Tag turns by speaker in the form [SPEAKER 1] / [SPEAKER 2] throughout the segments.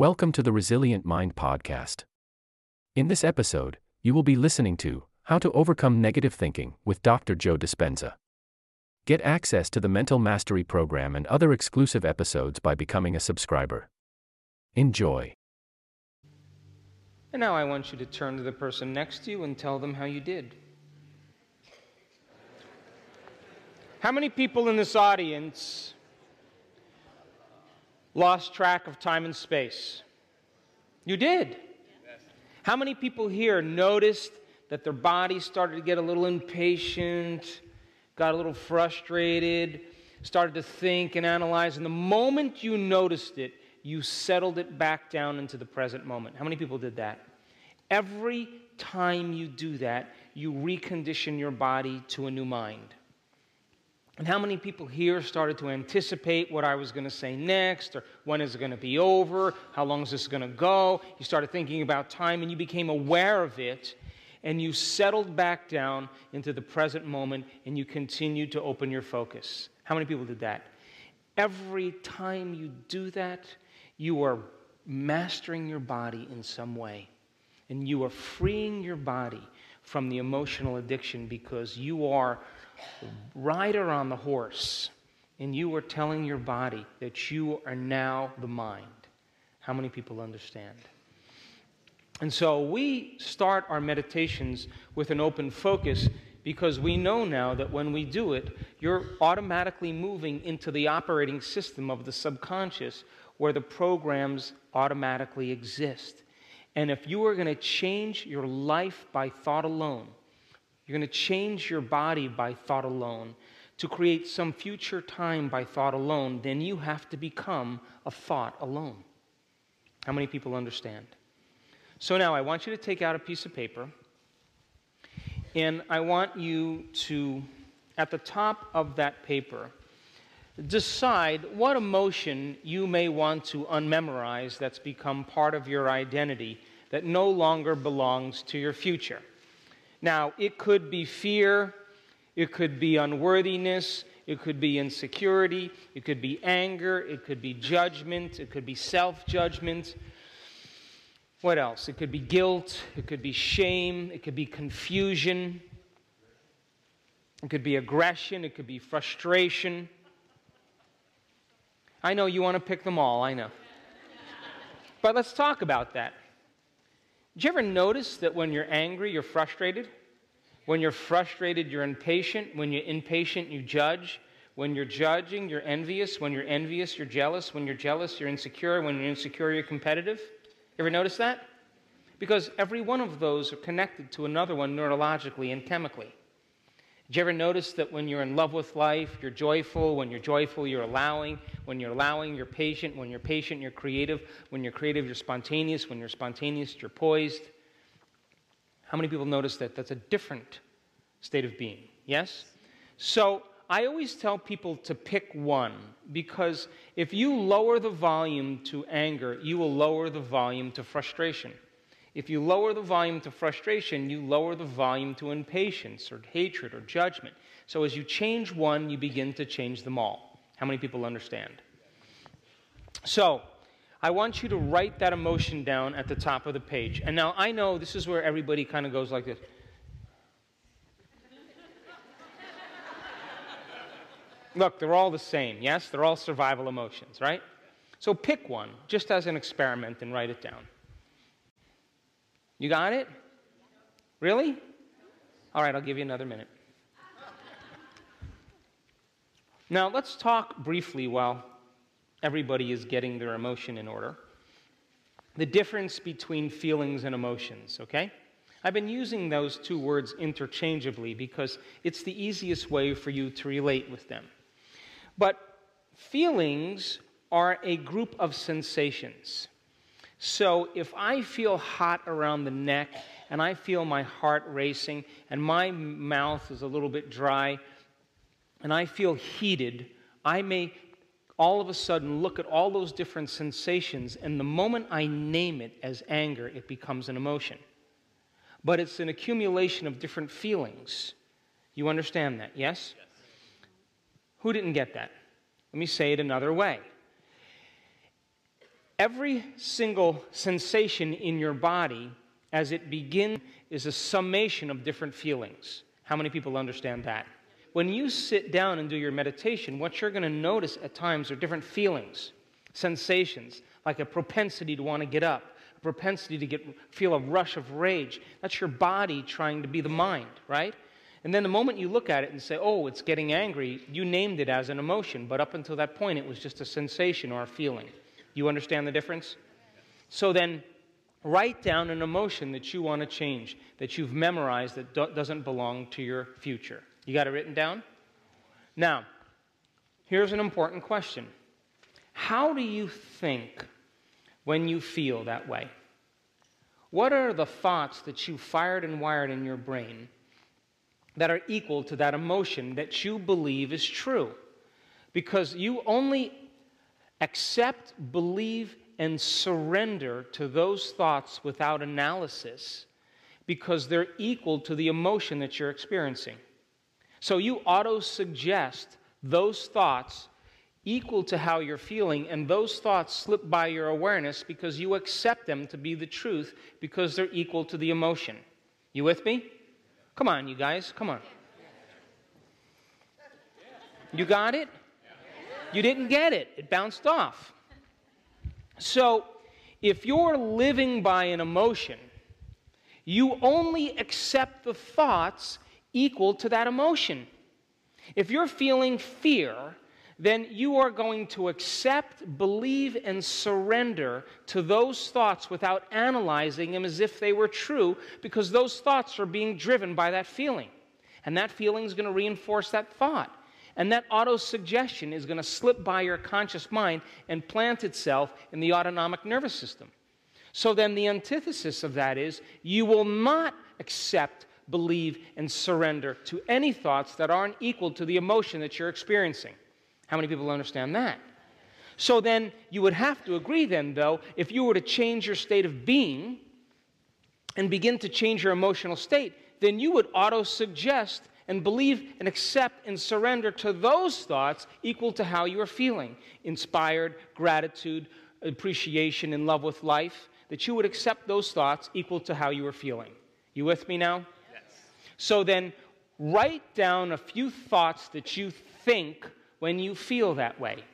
[SPEAKER 1] Welcome to the Resilient Mind Podcast. In this episode, you will be listening to How to Overcome Negative Thinking with Dr. Joe Dispenza. Get access to the Mental Mastery Program and other exclusive episodes by becoming a subscriber. Enjoy.
[SPEAKER 2] And now I want you to turn to the person next to you and tell them how you did. How many people in this audience lost track of time and space? You did. How many people here noticed that their body started to get a little impatient, got a little frustrated, started to think and analyze? And the moment you noticed it, you settled it back down into the present moment. How many people did that? Every time you do that, you recondition your body to a new mind. And how many people here started to anticipate what I was going to say next, or when is it going to be over? How long is this going to go? You started thinking about time and you became aware of it, and you settled back down into the present moment and you continued to open your focus. How many people did that? Every time you do that, you are mastering your body in some way, and you are freeing your body from the emotional addiction because you are rider on the horse, and you are telling your body that you are now the mind. How many people understand? And so we start our meditations with an open focus because we know now that when we do it, you're automatically moving into the operating system of the subconscious where the programs automatically exist. And if you are going to change your life by thought alone, you're going to change your body by thought alone. To create some future time by thought alone, then you have to become a thought alone. How many people understand? So now I want you to take out a piece of paper, and I want you to, at the top of that paper, decide what emotion you may want to unmemorize that's become part of your identity that no longer belongs to your future. Now, it could be fear, it could be unworthiness, it could be insecurity, it could be anger, it could be judgment, it could be self judgment. What else? It could be guilt, it could be shame, it could be confusion, it could be aggression, it could be frustration. I know you want to pick them all, I know. But let's talk about that. Did you ever notice that when you're angry, you're frustrated? When you're frustrated, you're impatient. When you're impatient, you judge. When you're judging, you're envious. When you're envious, you're jealous. When you're jealous, you're insecure. When you're insecure, you're competitive. Ever notice that? Because every one of those are connected to another one neurologically and chemically. Did you ever notice that when you're in love with life, you're joyful? When you're joyful, you're allowing. When you're allowing, you're patient. When you're patient, you're creative. When you're creative, you're spontaneous. When you're spontaneous, you're poised. How many people notice that? That's a different state of being. Yes? So I always tell people to pick one because if you lower the volume to anger, you will lower the volume to frustration. If you lower the volume to frustration, you lower the volume to impatience or hatred or judgment. So as you change one, you begin to change them all. How many people understand? So, I want you to write that emotion down at the top of the page. And now I know this is where everybody kind of goes like this. Look, they're all the same, yes? They're all survival emotions, right? So pick one, just as an experiment, and write it down. You got it? Really? All right, I'll give you another minute. Now, let's talk briefly while everybody is getting their emotion in order. The difference between feelings and emotions, okay? I've been using those two words interchangeably because it's the easiest way for you to relate with them. But feelings are a group of sensations. So if I feel hot around the neck and I feel my heart racing and my mouth is a little bit dry and I feel heated, I may all of a sudden look at all those different sensations, and the moment I name it as anger, it becomes an emotion. But it's an accumulation of different feelings. You understand that, yes? yes? Who didn't get that? Let me say it another way Every single sensation in your body, as it begins, is a summation of different feelings. How many people understand that? When you sit down and do your meditation, what you're going to notice at times are different feelings, sensations, like a propensity to want to get up, a propensity to get, feel a rush of rage. That's your body trying to be the mind, right? And then the moment you look at it and say, oh, it's getting angry, you named it as an emotion, but up until that point, it was just a sensation or a feeling. You understand the difference? So then, write down an emotion that you want to change, that you've memorized that do- doesn't belong to your future. You got it written down? Now, here's an important question How do you think when you feel that way? What are the thoughts that you fired and wired in your brain that are equal to that emotion that you believe is true? Because you only accept, believe, and surrender to those thoughts without analysis because they're equal to the emotion that you're experiencing. So you auto suggest those thoughts equal to how you're feeling, and those thoughts slip by your awareness because you accept them to be the truth because they're equal to the emotion. You with me? Come on, you guys, come on. You got it? You didn't get it, it bounced off. So, if you're living by an emotion, you only accept the thoughts equal to that emotion. If you're feeling fear, then you are going to accept, believe, and surrender to those thoughts without analyzing them as if they were true, because those thoughts are being driven by that feeling. And that feeling is going to reinforce that thought. And that auto suggestion is going to slip by your conscious mind and plant itself in the autonomic nervous system. So then the antithesis of that is you will not accept, believe, and surrender to any thoughts that aren't equal to the emotion that you're experiencing. How many people understand that? So then you would have to agree, then, though, if you were to change your state of being and begin to change your emotional state, then you would auto suggest and believe and accept and surrender to those thoughts equal to how you are feeling inspired, gratitude, appreciation, and love with life. That you would accept those thoughts equal to how you are feeling. You with me now? Yes. So then, write down a few thoughts that you think when you feel that way.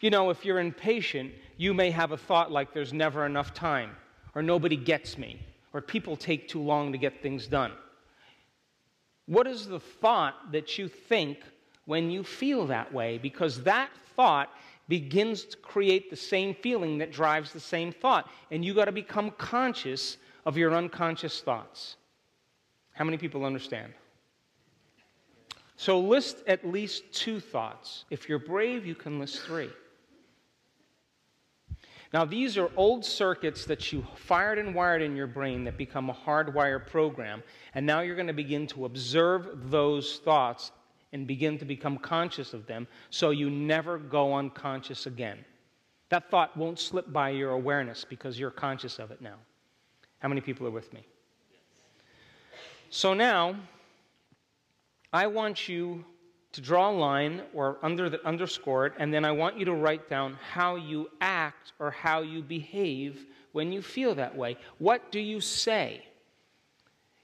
[SPEAKER 2] You know, if you're impatient, you may have a thought like there's never enough time, or nobody gets me, or people take too long to get things done. What is the thought that you think when you feel that way? Because that thought begins to create the same feeling that drives the same thought. And you got to become conscious of your unconscious thoughts. How many people understand? So list at least two thoughts. If you're brave, you can list three. Now, these are old circuits that you fired and wired in your brain that become a hardwire program. And now you're going to begin to observe those thoughts and begin to become conscious of them so you never go unconscious again. That thought won't slip by your awareness because you're conscious of it now. How many people are with me? So now, I want you to draw a line or under the, underscore it, and then I want you to write down how you act or how you behave when you feel that way. What do you say?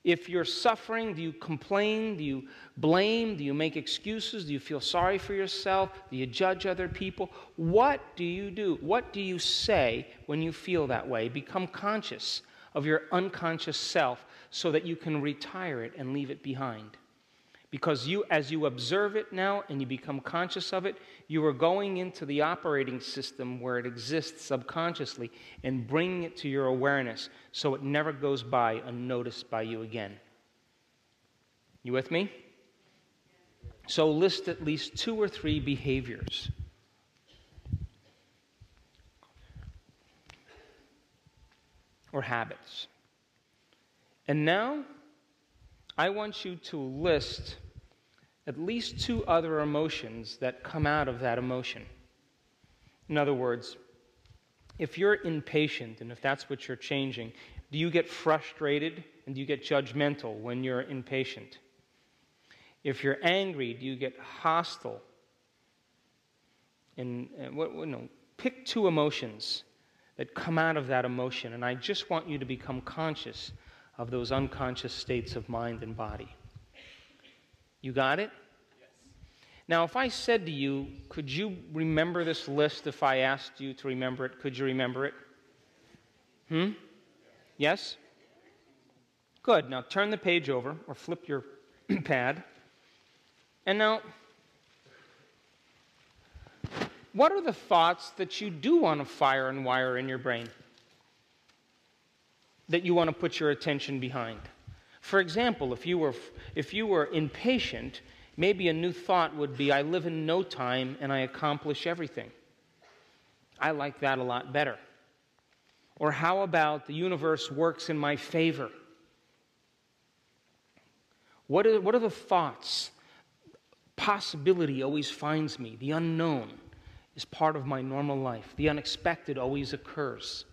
[SPEAKER 2] If you're suffering, do you complain? Do you blame? Do you make excuses? Do you feel sorry for yourself? Do you judge other people? What do you do? What do you say when you feel that way? Become conscious of your unconscious self so that you can retire it and leave it behind. Because you, as you observe it now and you become conscious of it, you are going into the operating system where it exists subconsciously and bringing it to your awareness so it never goes by unnoticed by you again. You with me? So list at least two or three behaviors. Or habits. And now, I want you to list at least two other emotions that come out of that emotion. In other words, if you're impatient and if that's what you're changing, do you get frustrated and do you get judgmental when you're impatient? If you're angry, do you get hostile? And, and what, know, pick two emotions that come out of that emotion, and I just want you to become conscious of those unconscious states of mind and body. You got it? Yes. Now, if I said to you, could you remember this list if I asked you to remember it? Could you remember it? Hmm? Yes? Good. Now turn the page over or flip your pad. And now, what are the thoughts that you do want to fire and wire in your brain? That you want to put your attention behind? For example, if you were, if you were impatient, maybe a new thought would be I live in no time and I accomplish everything. I like that a lot better. Or how about the universe works in my favor? What are, what are the thoughts? Possibility always finds me. The unknown is part of my normal life. The unexpected always occurs.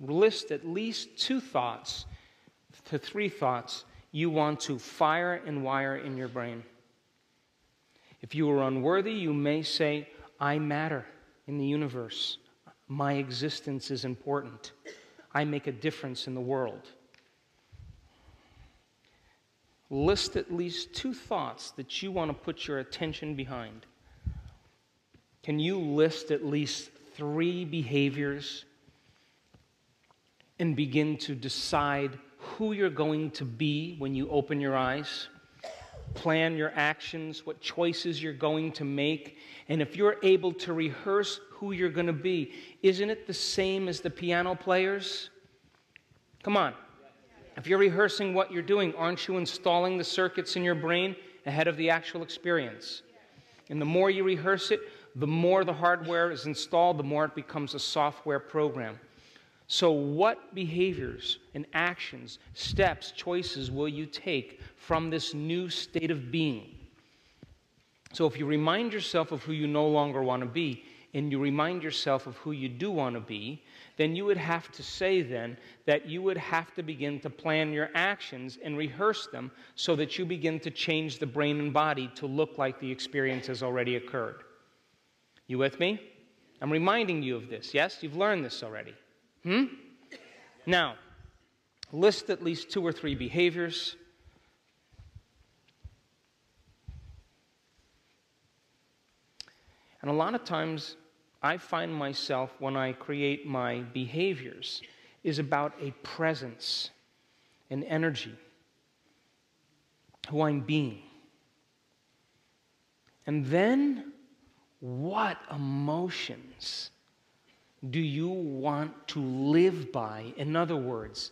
[SPEAKER 2] List at least two thoughts to three thoughts you want to fire and wire in your brain. If you are unworthy, you may say, I matter in the universe. My existence is important. I make a difference in the world. List at least two thoughts that you want to put your attention behind. Can you list at least three behaviors and begin to decide who you're going to be when you open your eyes? Plan your actions, what choices you're going to make, and if you're able to rehearse who you're going to be, isn't it the same as the piano players? Come on. If you're rehearsing what you're doing, aren't you installing the circuits in your brain ahead of the actual experience? And the more you rehearse it, the more the hardware is installed, the more it becomes a software program. So, what behaviors and actions, steps, choices will you take from this new state of being? So, if you remind yourself of who you no longer want to be, and you remind yourself of who you do want to be, then you would have to say then that you would have to begin to plan your actions and rehearse them so that you begin to change the brain and body to look like the experience has already occurred. You with me? I'm reminding you of this. Yes, you've learned this already. Hmm? Now, list at least two or three behaviors. And a lot of times, I find myself when I create my behaviors is about a presence, an energy, who I'm being. And then, what emotions do you want to live by? In other words,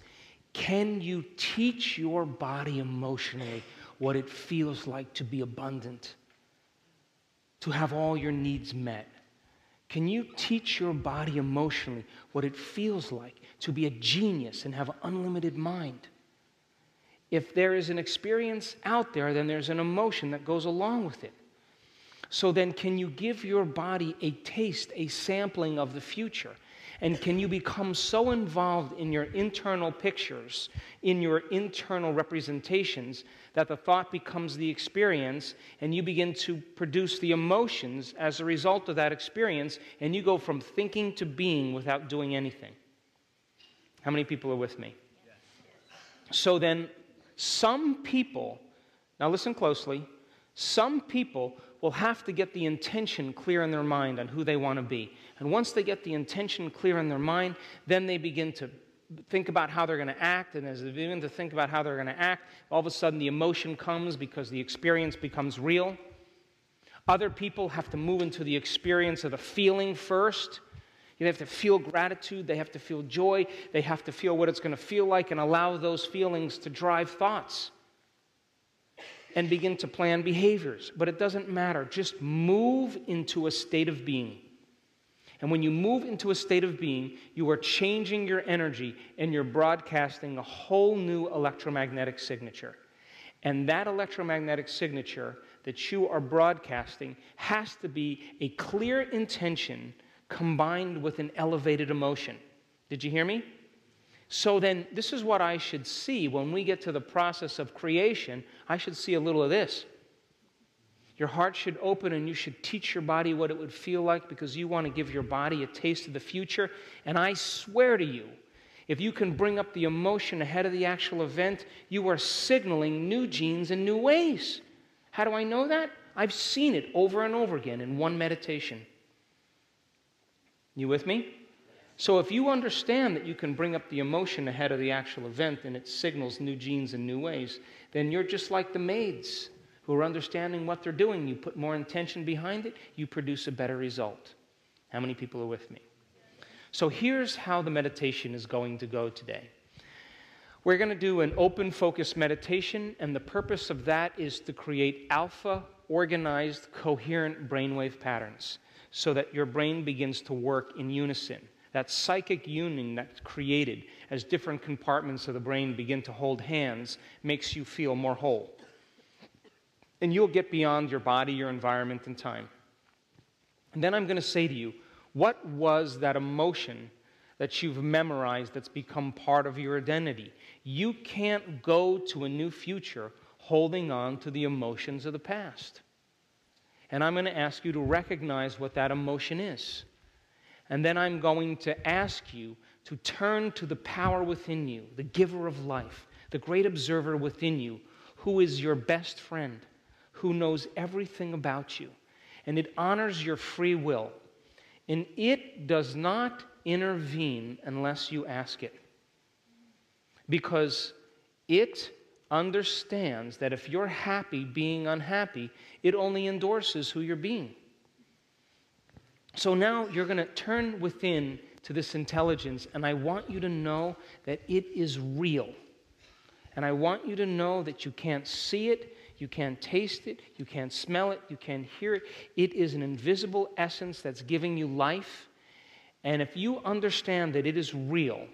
[SPEAKER 2] can you teach your body emotionally what it feels like to be abundant, to have all your needs met? Can you teach your body emotionally what it feels like to be a genius and have an unlimited mind? If there is an experience out there, then there's an emotion that goes along with it. So then, can you give your body a taste, a sampling of the future? And can you become so involved in your internal pictures, in your internal representations, that the thought becomes the experience and you begin to produce the emotions as a result of that experience, and you go from thinking to being without doing anything? How many people are with me? So then, some people, now listen closely, some people will have to get the intention clear in their mind on who they want to be. And once they get the intention clear in their mind, then they begin to think about how they're going to act. And as they begin to think about how they're going to act, all of a sudden the emotion comes because the experience becomes real. Other people have to move into the experience of the feeling first. They have to feel gratitude, they have to feel joy, they have to feel what it's going to feel like and allow those feelings to drive thoughts and begin to plan behaviors. But it doesn't matter. Just move into a state of being. And when you move into a state of being, you are changing your energy and you're broadcasting a whole new electromagnetic signature. And that electromagnetic signature that you are broadcasting has to be a clear intention combined with an elevated emotion. Did you hear me? So then, this is what I should see when we get to the process of creation. I should see a little of this. Your heart should open and you should teach your body what it would feel like because you want to give your body a taste of the future. And I swear to you, if you can bring up the emotion ahead of the actual event, you are signaling new genes in new ways. How do I know that? I've seen it over and over again in one meditation. You with me? So if you understand that you can bring up the emotion ahead of the actual event and it signals new genes in new ways, then you're just like the maids who are understanding what they're doing. You put more intention behind it, you produce a better result. How many people are with me? So here's how the meditation is going to go today. We're going to do an open focus meditation, and the purpose of that is to create alpha, organized, coherent brainwave patterns so that your brain begins to work in unison. That psychic union that's created as different compartments of the brain begin to hold hands makes you feel more whole. And you'll get beyond your body, your environment, and time. And then I'm going to say to you, what was that emotion that you've memorized that's become part of your identity? You can't go to a new future holding on to the emotions of the past. And I'm going to ask you to recognize what that emotion is. And then I'm going to ask you to turn to the power within you, the giver of life, the great observer within you, who is your best friend, who knows everything about you. And it honors your free will. And it does not intervene unless you ask it. Because it understands that if you're happy being unhappy, it only endorses who you're being. So now you're going to turn within to this intelligence, and I want you to know that it is real. And I want you to know that you can't see it, you can't taste it, you can't smell it, you can't hear it. It is an invisible essence that's giving you life. And if you understand that it is real,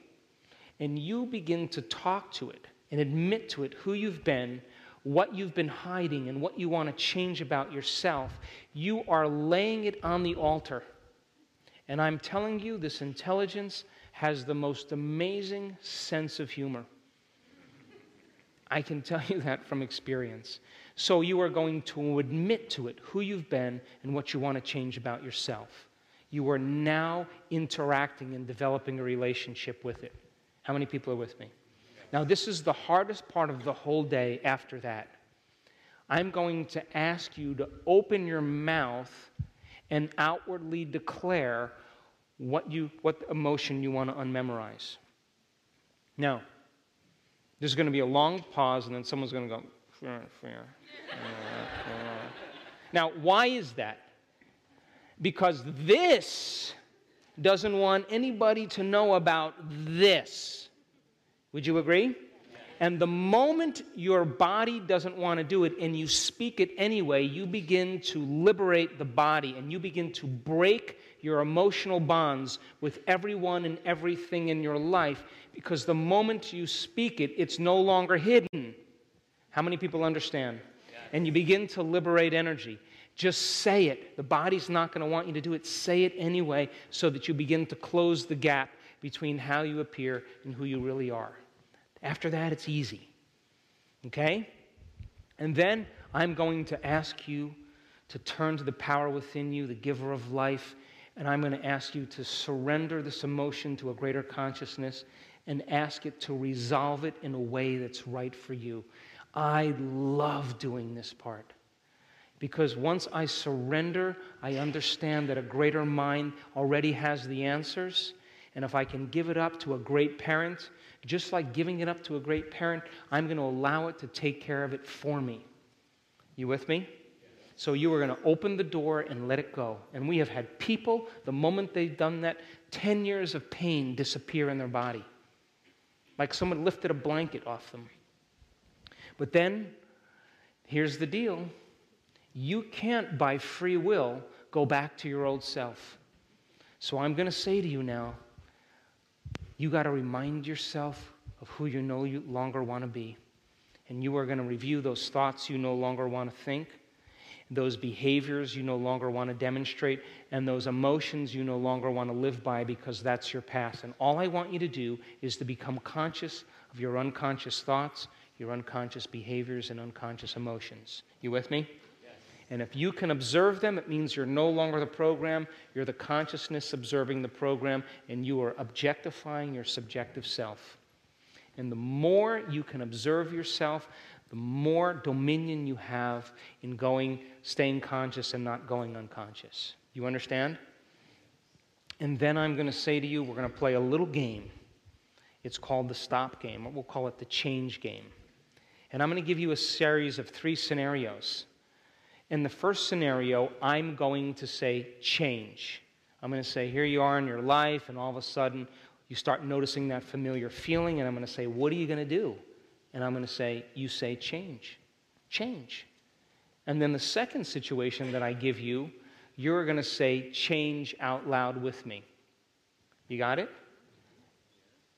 [SPEAKER 2] and you begin to talk to it and admit to it who you've been, what you've been hiding, and what you want to change about yourself, you are laying it on the altar. And I'm telling you, this intelligence has the most amazing sense of humor. I can tell you that from experience. So you are going to admit to it who you've been and what you want to change about yourself. You are now interacting and developing a relationship with it. How many people are with me? Now, this is the hardest part of the whole day after that. I'm going to ask you to open your mouth and outwardly declare what, you, what emotion you want to unmemorize. Now, there's going to be a long pause, and then someone's going to go, now, why is that? Because this doesn't want anybody to know about this. Would you agree? And the moment your body doesn't want to do it and you speak it anyway, you begin to liberate the body and you begin to break your emotional bonds with everyone and everything in your life because the moment you speak it, it's no longer hidden. How many people understand? And you begin to liberate energy. Just say it. The body's not going to want you to do it. Say it anyway so that you begin to close the gap between how you appear and who you really are. After that, it's easy. Okay? And then I'm going to ask you to turn to the power within you, the giver of life, and I'm going to ask you to surrender this emotion to a greater consciousness and ask it to resolve it in a way that's right for you. I love doing this part. Because once I surrender, I understand that a greater mind already has the answers. And if I can give it up to a great parent, just like giving it up to a great parent, I'm going to allow it to take care of it for me. You with me? So you are going to open the door and let it go. And we have had people, the moment they've done that, 10 years of pain disappear in their body. Like someone lifted a blanket off them. But then, here's the deal you can't, by free will, go back to your old self. So I'm going to say to you now you got to remind yourself of who you no longer want to be. And you are going to review those thoughts you no longer want to think. those behaviors you no longer want to demonstrate, and those emotions you no longer want to live by because that's your past. And all I want you to do is to become conscious of your unconscious thoughts, your unconscious behaviors, and unconscious emotions. You with me? And if you can observe them, it means you're no longer the program, you're the consciousness observing the program, and you are objectifying your subjective self. And the more you can observe yourself, the more dominion you have in going, staying conscious and not going unconscious. You understand? And then I'm going to say to you, we're going to play a little game. It's called the stop game, or we'll call it the change game. And I'm going to give you a series of three scenarios. In the first scenario, I'm going to say change. I'm going to say, here you are in your life, and all of a sudden you start noticing that familiar feeling, and I'm going to say, what are you going to do? And I'm going to say, you say change. Change. And then the second situation that I give you, you're going to say change out loud with me. You got it?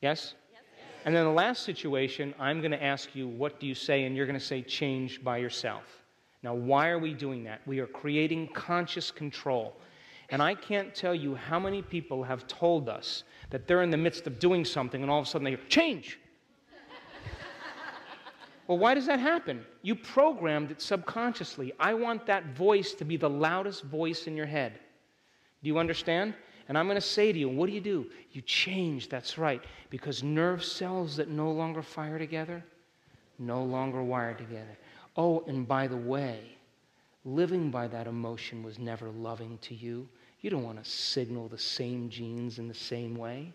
[SPEAKER 2] Yes? yes? And then the last situation, I'm going to ask you, what do you say? And you're going to say change by yourself. Now, why are we doing that? We are creating conscious control. And I can't tell you how many people have told us that they're in the midst of doing something and all of a sudden they hear, change. well, why does that happen? You programmed it subconsciously. I want that voice to be the loudest voice in your head. Do you understand? And I'm going to say to you, what do you do? You change, that's right, because nerve cells that no longer fire together no longer wire together. Oh, and by the way, living by that emotion was never loving to you. You don't want to signal the same genes in the same way.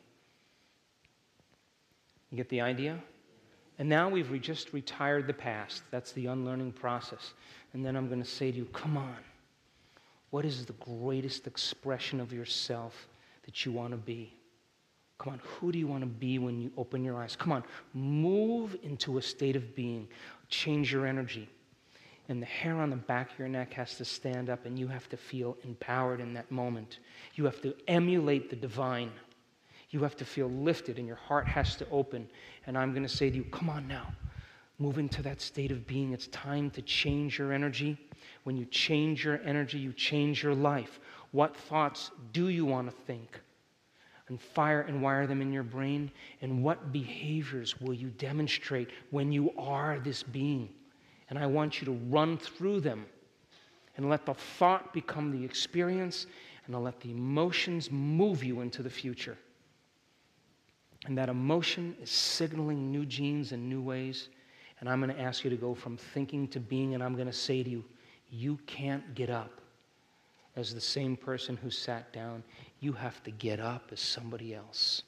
[SPEAKER 2] You get the idea? And now we've just retired the past. That's the unlearning process. And then I'm going to say to you, come on. What is the greatest expression of yourself that you want to be? Come on, who do you want to be when you open your eyes? Come on, move into a state of being. Change your energy. And the hair on the back of your neck has to stand up, and you have to feel empowered in that moment. You have to emulate the divine. You have to feel lifted, and your heart has to open. And I'm going to say to you, come on now. Move into that state of being. It's time to change your energy. When you change your energy, you change your life. What thoughts do you want to think? And fire and wire them in your brain? And what behaviors will you demonstrate when you are this being? And I want you to run through them and let the thought become the experience and let the emotions move you into the future. And that emotion is signaling new genes in new ways. And I'm going to ask you to go from thinking to being, and I'm going to say to you, you can't get up as the same person who sat down. You have to get up as somebody else.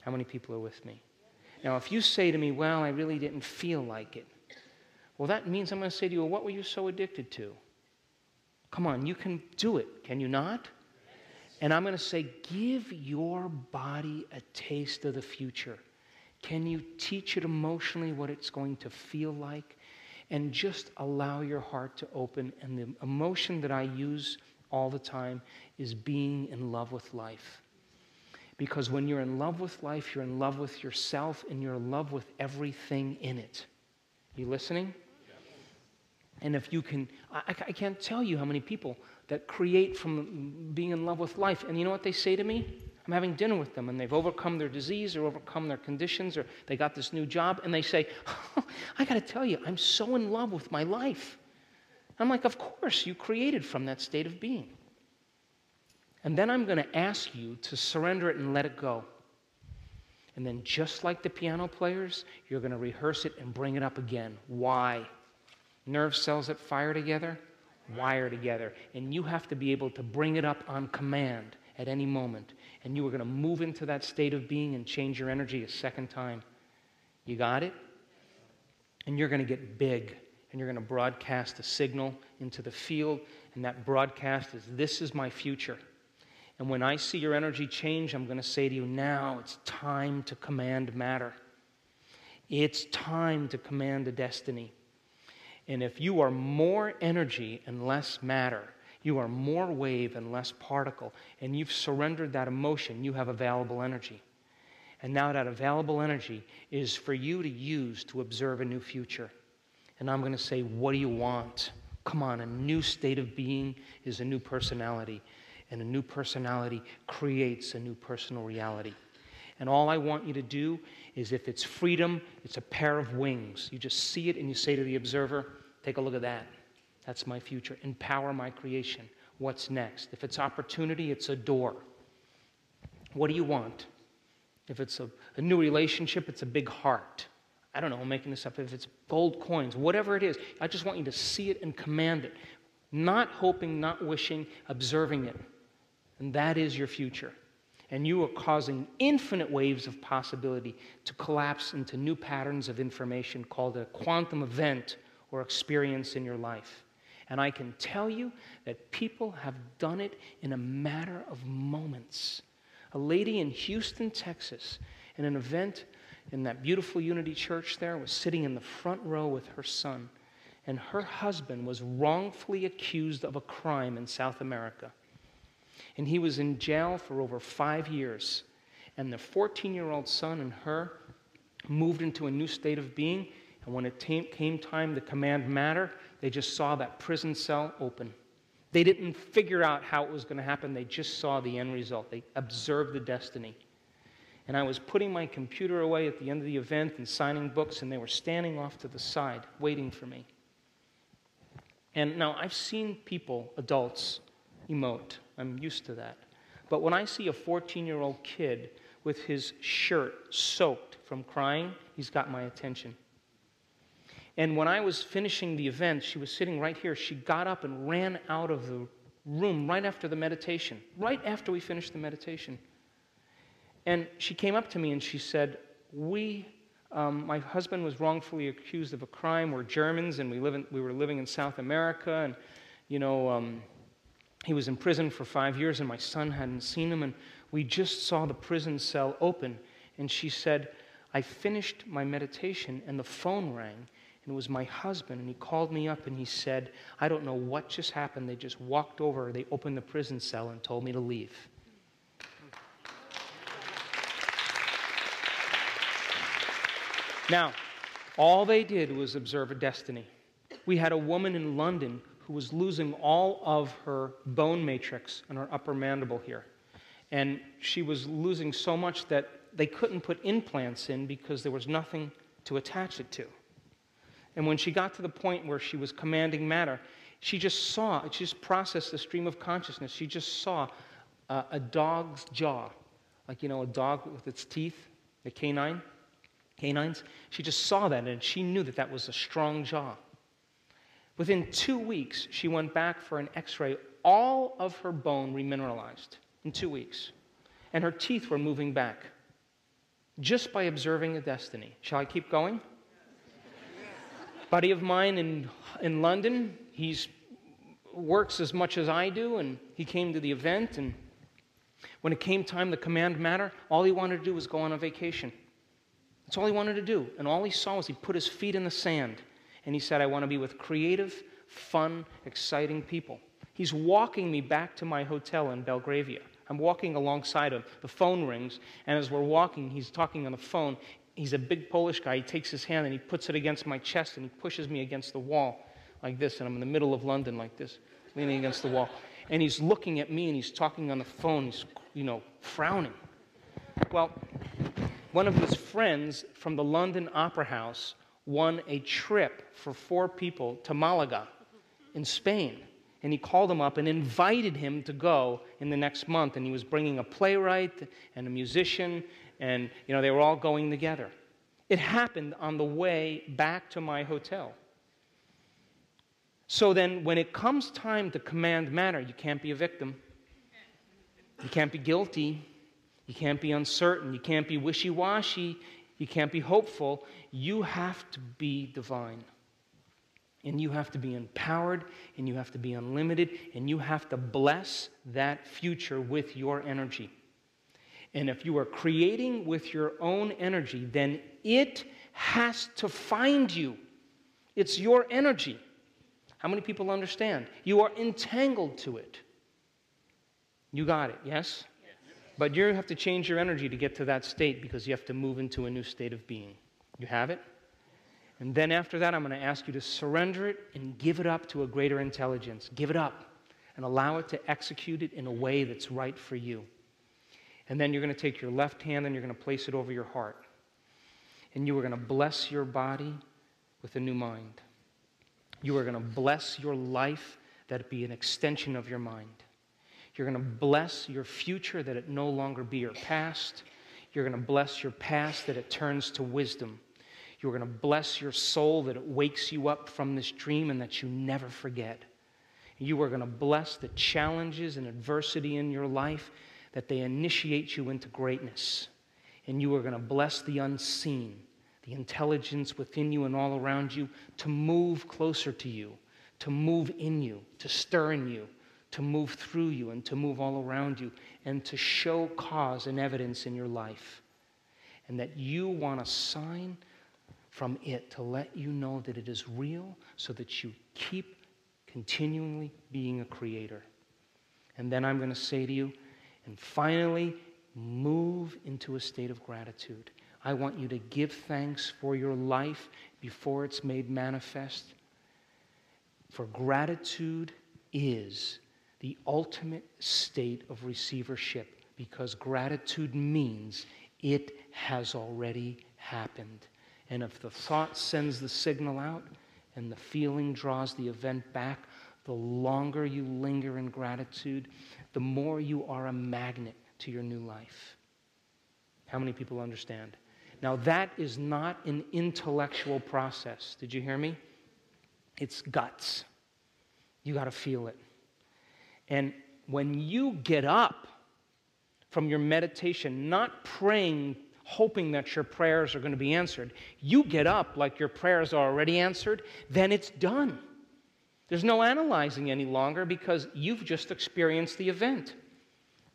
[SPEAKER 2] How many people are with me? Now, if you say to me, Well, I really didn't feel like it, well, that means I'm going to say to you, well, What were you so addicted to? Come on, you can do it, can you not? And I'm going to say, Give your body a taste of the future. Can you teach it emotionally what it's going to feel like? And just allow your heart to open. And the emotion that I use all the time is being in love with life. Because when you're in love with life, you're in love with yourself and you're in love with everything in it. You listening? And if you can, I, I, can't tell you how many people that create from being in love with life. And you know what they say to me? I'm having dinner with them and they've overcome their disease or overcome their conditions or they got this new job and they say, oh, I got to tell you, I'm so in love with my life. I'm like, Of course, you created from that state of being. And then I'm going to ask you to surrender it and let it go. And then, just like the piano players, you're going to rehearse it and bring it up again. Why? Nerve cells that fire together, wire together. And you have to be able to bring it up on command at any moment. And you are going to move into that state of being and change your energy a second time. You got it? And you're going to get big and you're going to broadcast a signal into the field, and that broadcast is this is my future. And when I see your energy change, I'm going to say to you, now it's time to command matter. It's time to command a destiny. And if you are more energy and less matter, you are more wave and less particle, and you've surrendered that emotion, you have available energy. And now that available energy is for you to use to observe a new future. And I'm going to say, What do you want? come on, a new state of being is a new personality, and a new personality creates a new personal reality. And all I want you to do is if it's freedom, it's a pair of wings. You just see it and you say to the observer, take a look at that. That's my future. Empower my creation. What's next? If it's opportunity, it's a door. What do you want? If it's a, a new relationship, it's a big heart. I don't know, I'm making this up. If it's gold coins, whatever it is, I just want you to see it and command it. Not hoping, not wishing, observing it. And that is your future. And you are causing infinite waves of possibility to collapse into new patterns of information called a quantum event or experience in your life. And I can tell you that people have done it in a matter of moments. A lady in Houston, Texas, in an event in that beautiful Unity Church there, was sitting in the front row with her son. And her husband was wrongfully accused of a crime in South America. And he was in jail for over five years. And the 14 year old son and her moved into a new state of being. And when it came time to command matter, they just saw that prison cell open. They didn't figure out how it was going to happen, they just saw the end result. They observed the destiny. And I was putting my computer away at the end of the event and signing books, and they were standing off to the side waiting for me. And now I've seen people, adults, emote. I'm used to that. But when I see a 14 year old kid with his shirt soaked from crying, he's got my attention. And when I was finishing the event, she was sitting right here. She got up and ran out of the room right after the meditation, right after we finished the meditation. And she came up to me and she said, We, um, my husband was wrongfully accused of a crime. We're Germans and we, live in, we were living in South America. And, you know, um, he was in prison for five years and my son hadn't seen him. And we just saw the prison cell open. And she said, I finished my meditation and the phone rang and it was my husband, and he called me up and he said, I don't know what just happened. They just walked over, they opened the prison cell and told me to leave. Now, all they did was observe a destiny. We had a woman in London who was losing all of her bone matrix in her upper mandible here. And she was losing so much that they couldn't put implants in because there was nothing to attach it to. And when she got to the point where she was commanding matter, she just saw, she just processed the stream of consciousness. She just saw a dog's jaw, like, you know, a dog with its teeth, the canine, canines. She just saw that and she knew that that was a strong jaw. Within two weeks, she went back for an x ray. All of her bone remineralized in two weeks, and her teeth were moving back just by observing a destiny. Shall I keep going? buddy of mine in, in London. He works as much as I do, and he came to the event. And when it came time to command matter, all he wanted to do was go on a vacation. That's all he wanted to do. And all he saw was he put his feet in the sand. And he said, I want to be with creative, fun, exciting people. He's walking me back to my hotel in Belgravia. I'm walking alongside him. The phone rings, and as we're walking, he's talking on the phone, he's a big Polish guy. He takes his hand and he puts it against my chest and he pushes me against the wall like this. And I'm in the middle of London like this, leaning against the wall. And he's looking at me and he's talking on the phone. He's, you know, frowning. Well, one of his friends from the London Opera House won a trip for four people to Malaga in Spain. And he called him up and invited him to go in the next month. And he was bringing a playwright and a musician and you know they were all going together. It happened on the way back to my hotel. So then, when it comes time to command matter, you can't be a victim. You can't be guilty. You can't be uncertain. You can't be wishy washy. You can't be hopeful. You have to be divine. And you have to be empowered, and you have to be unlimited, and you have to bless that future with your energy. And if you are creating with your own energy, then it has to find you. It's your energy. How many people understand? You are entangled to it. You got it, yes? But you have to change your energy to get to that state because you have to move into a new state of being. You have it? And then after that, I'm going to ask you to surrender it and give it up to a greater intelligence. Give it up and allow it to execute it in a way that's right for you. And then you're going to take your left hand and you're going to place it over your heart. And you are going to bless your body with a new mind. You are going to bless your life that it be an extension of your mind. You're going to bless your future that it no longer be your past. You're going to bless your past that it turns to wisdom. You're going to bless your soul that it wakes you up from this dream and that you never forget. You are going to bless the challenges and adversity in your life that they initiate you into greatness. And you are going to bless the unseen, the intelligence within you and all around you to move closer to you, to move in you, to stir in you, to move through you, and to move all around you, and to show cause and evidence in your life. And that you want a sign from it to let you know that it is real so that you keep continually being a creator. And then I'm going to say to you, and finally, move into a state of gratitude. I want you to give thanks for your life before it's made manifest. For gratitude is the ultimate state of receivership because gratitude means it has already happened. And if the thought sends the signal out and the feeling draws the event back, the longer you linger in gratitude, the more you are a magnet to your new life. How many people understand? Now, that is not an intellectual process. Did you hear me? It's guts. You got to feel it. And when you get up from your meditation, not praying, hoping that your prayers are going to be answered, you get up like your prayers are already answered, then it's done. There's no analyzing any longer because you've just experienced the event.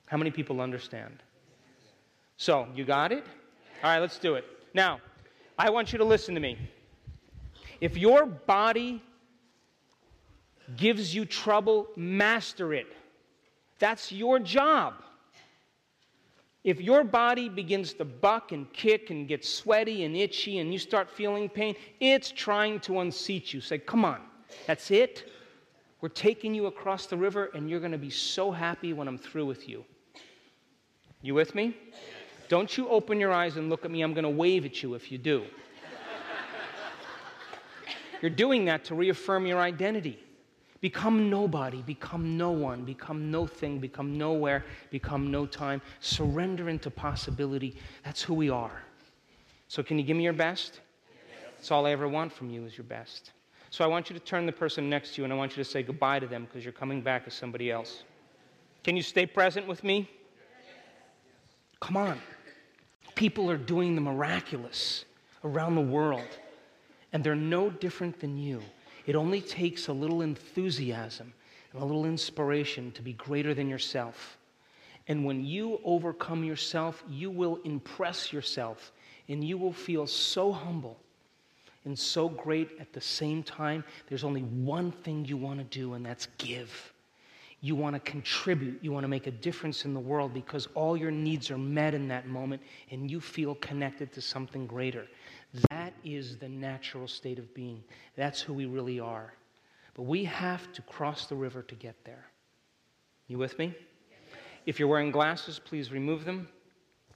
[SPEAKER 2] How many people understand? So, you got it? All right, let's do it. Now, I want you to listen to me. If your body gives you trouble, master it. That's your job. If your body begins to buck and kick and get sweaty and itchy and you start feeling pain, it's trying to unseat you. Say, come on, that's it. We're taking you across the river and you're going to be so happy when I'm through with you. You with me? Don't you open your eyes and look at me. I'm going to wave at you if you do. You're doing that to reaffirm your identity. Become nobody, become no one, become no thing, become nowhere, become no time. Surrender into possibility. That's who we are. So, can you give me your best? That's all I ever want from you is your best. So, I want you to turn the person next to you and I want you to say goodbye to them because you're coming back as somebody else. Can you stay present with me? Come on. People are doing the miraculous around the world, and they're no different than you. It only takes a little enthusiasm and a little inspiration to be greater than yourself. And when you overcome yourself, you will impress yourself and you will feel so humble and so great at the same time. There's only one thing you want to do, and that's give. You want to contribute. You want to make a difference in the world because all your needs are met in that moment and you feel connected to something greater. That is the natural state of being. That's who we really are. But we have to cross the river to get there. You with me? If you're wearing glasses, please remove them.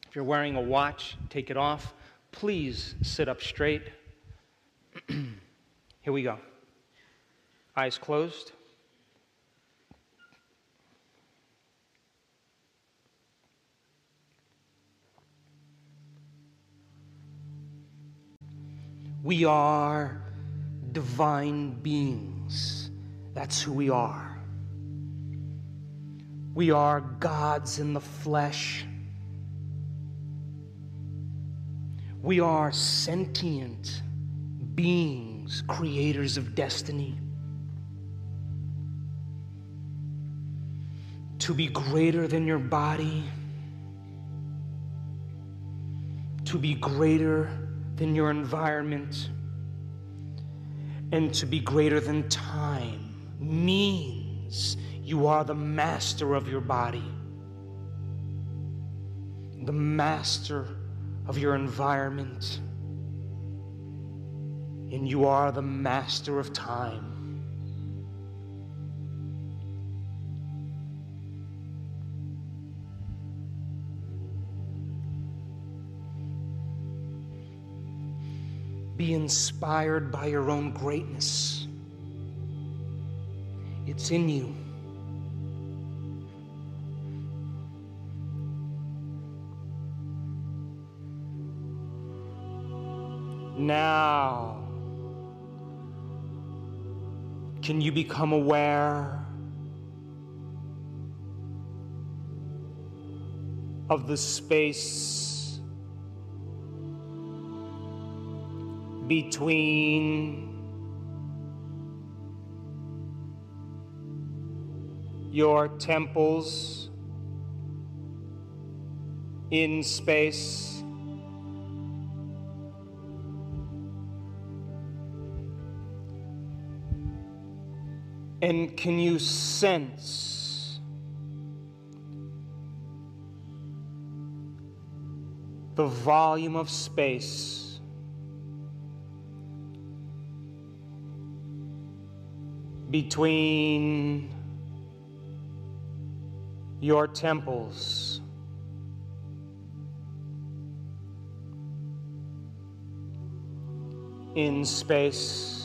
[SPEAKER 2] If you're wearing a watch, take it off. Please sit up straight. Here we go. Eyes closed. We are divine beings. That's who we are. We are gods in the flesh. We are sentient beings, creators of destiny. To be greater than your body, to be greater than your environment and to be greater than time means you are the master of your body, the master of your environment, and you are the master of time. Be inspired by your own greatness. It's in you. Now, can you become aware of the space between your temples in space? And can you sense the volume of space between your temples? In space.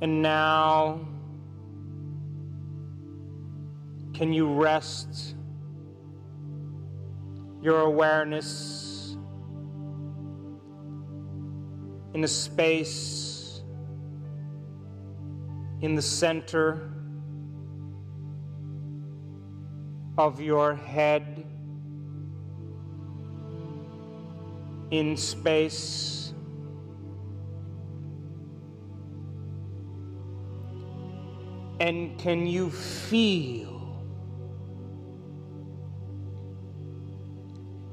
[SPEAKER 2] And now, can you rest your awareness in a space in the center of your head, in space? And can you feel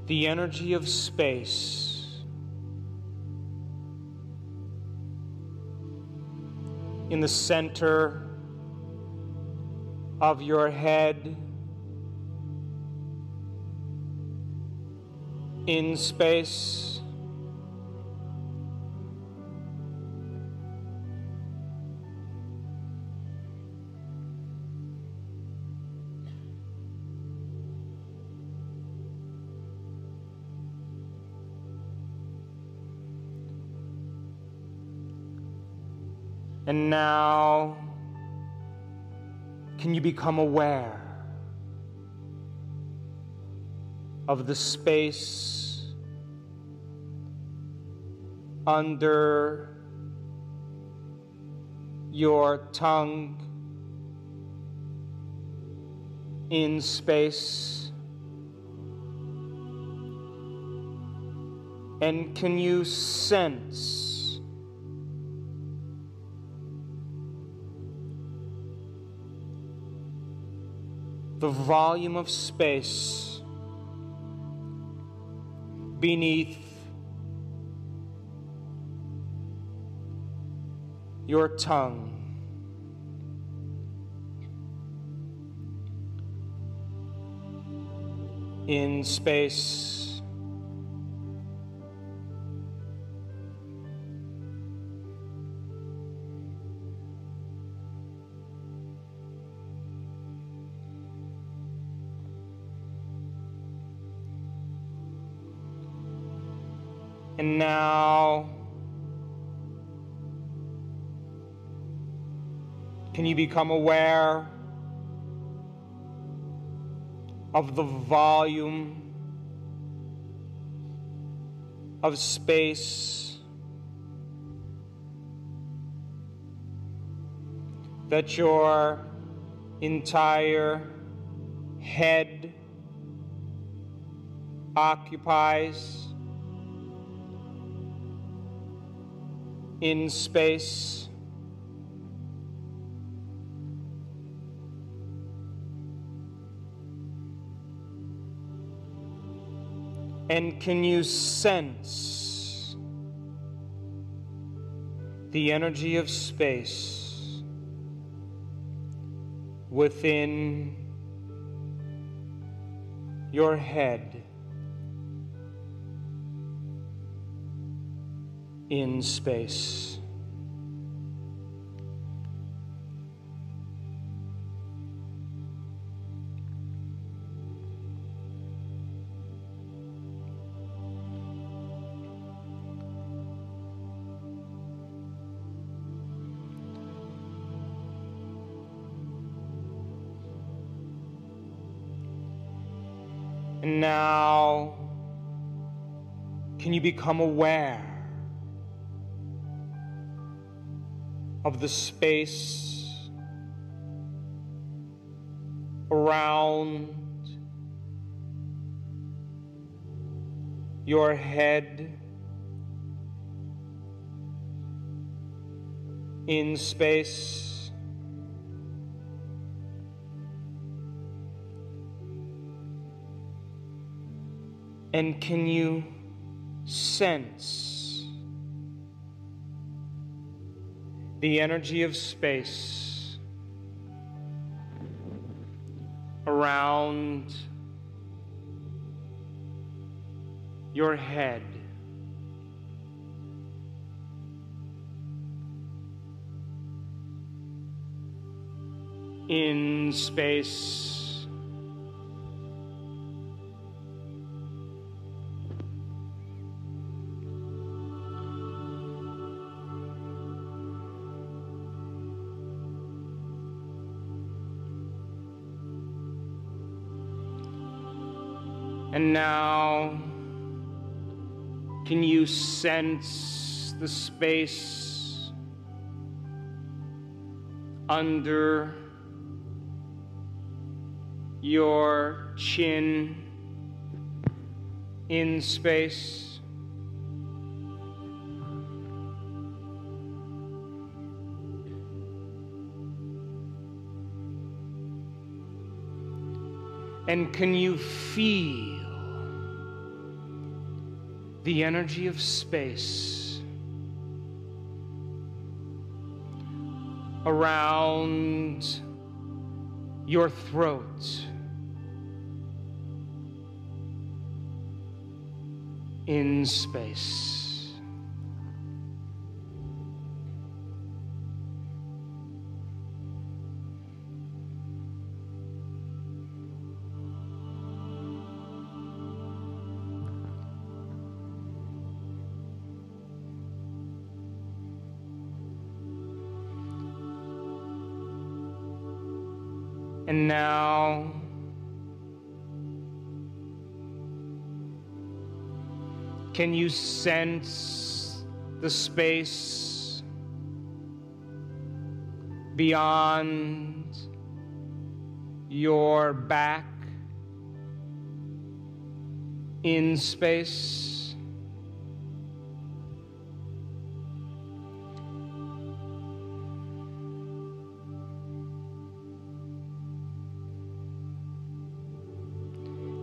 [SPEAKER 2] the energy of space in the center of your head? In space. Can you become aware of the space under your tongue in space? And can you sense? The volume of space beneath your tongue. In space. And now, can you become aware of the volume of space that your entire head occupies? In space. And can you sense the energy of space within your head in space. And now, can you become aware of the space around your head in space? And can you sense the energy of space around your head? In space. Now, can you sense the space under your chin in space? And can you feel the energy of space around your throat in space. Can you sense the space beyond your back in space?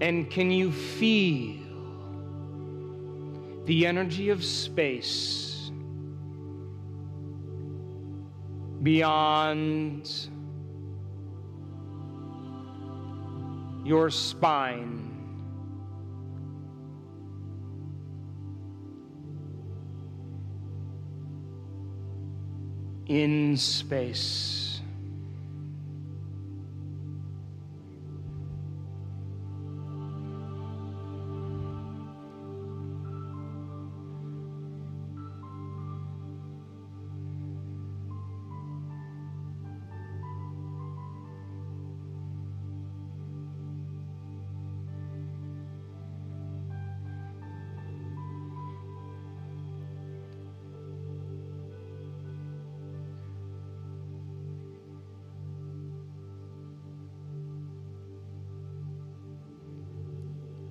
[SPEAKER 2] And can you feel the energy of space beyond your spine? In space.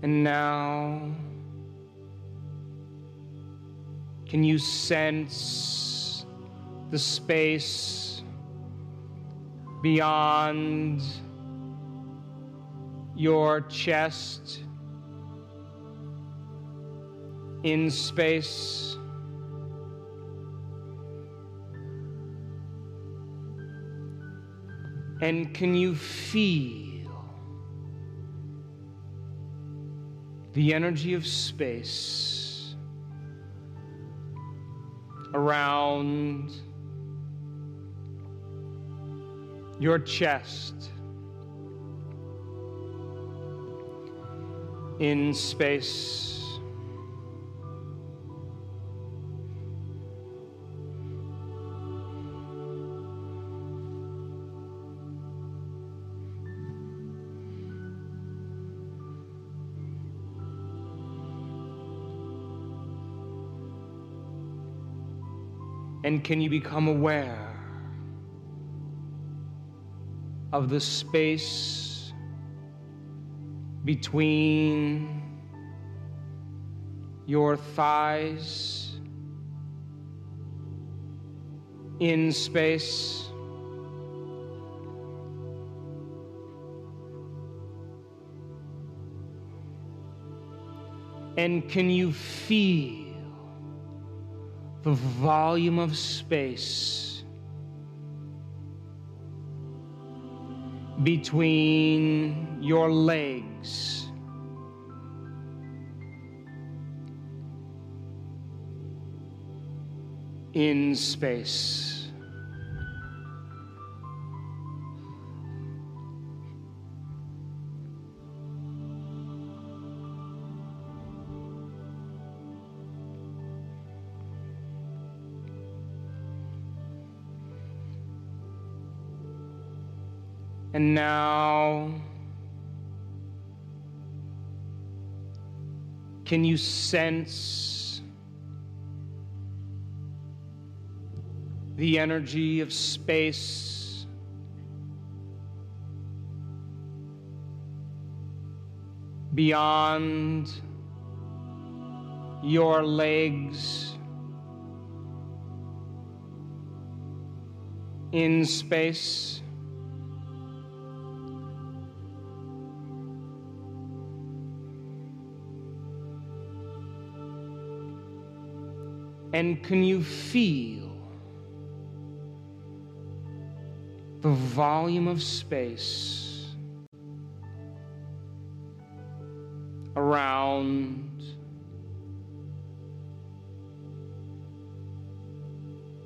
[SPEAKER 2] And now, can you sense the space beyond your chest in space? And can you feel? The energy of space around your chest? In space. And can you become aware of the space between your thighs in space? And can you feel? The volume of space between your legs. In space. And now, can you sense the energy of space? Beyond your legs in space. And can you feel the volume of space around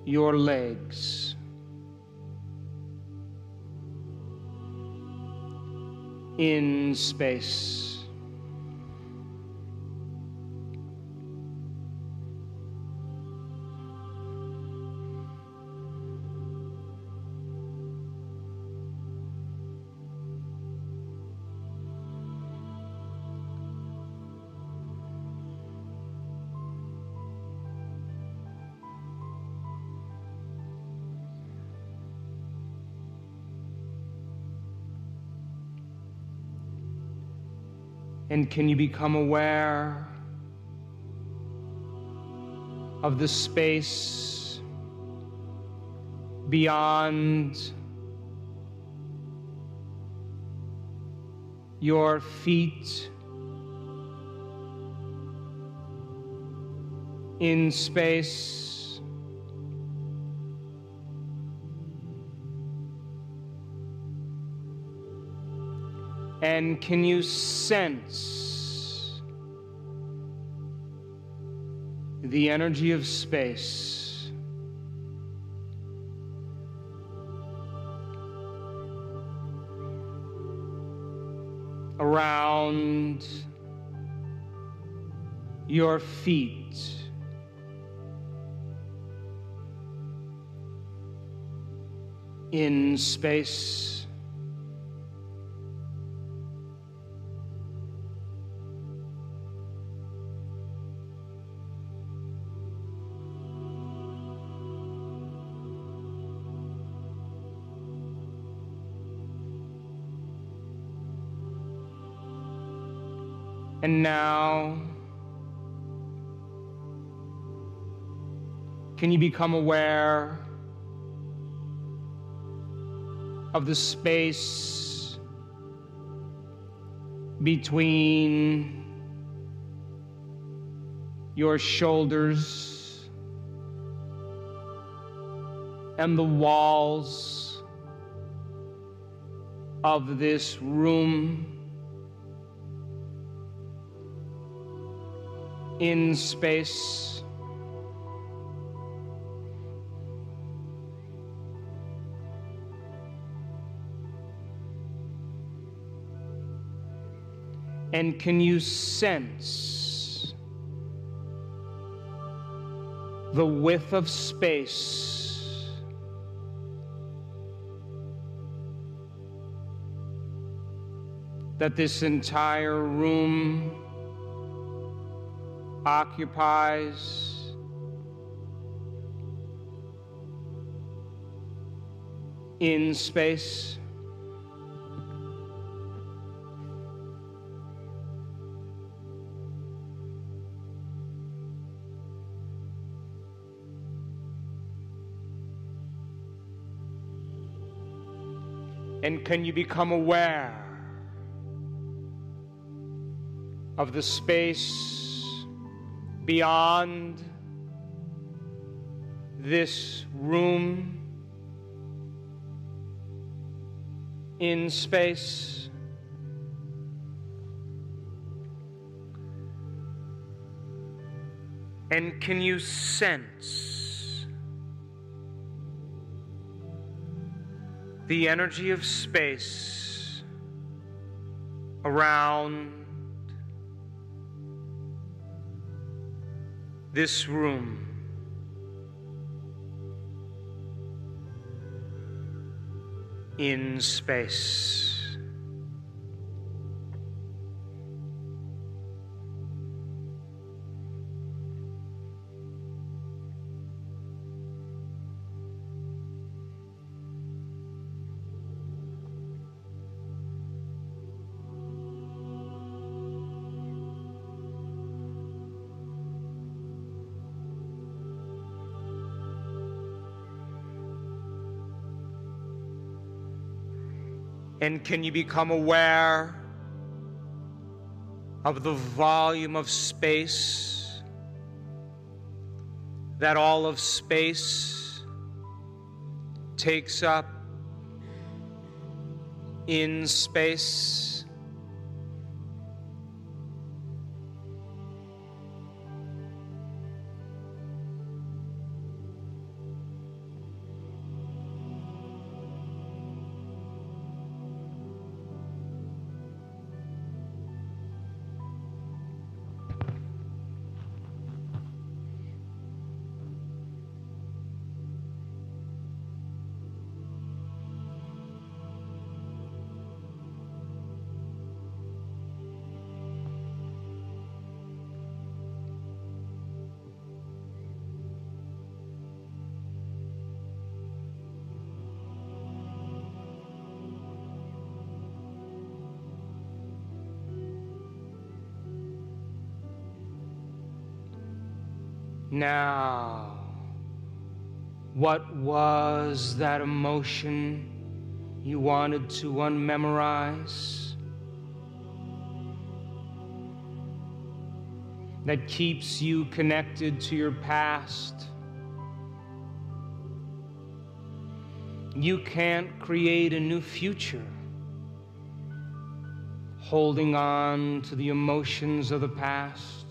[SPEAKER 2] your legs? In space. And can you become aware of the space beyond your feet in space? And can you sense the energy of space? Around your feet. In space. And now, can you become aware of the space between your shoulders and the walls of this room in space. And can you sense the width of space? That this entire room occupies. In space. And can you become aware of the space beyond this room in space? And can you sense the energy of space around this room? In space. And can you become aware of the volume of space that all of space takes up in space? Was that emotion you wanted to unmemorize? That keeps you connected to your past. You can't create a new future holding on to the emotions of the past.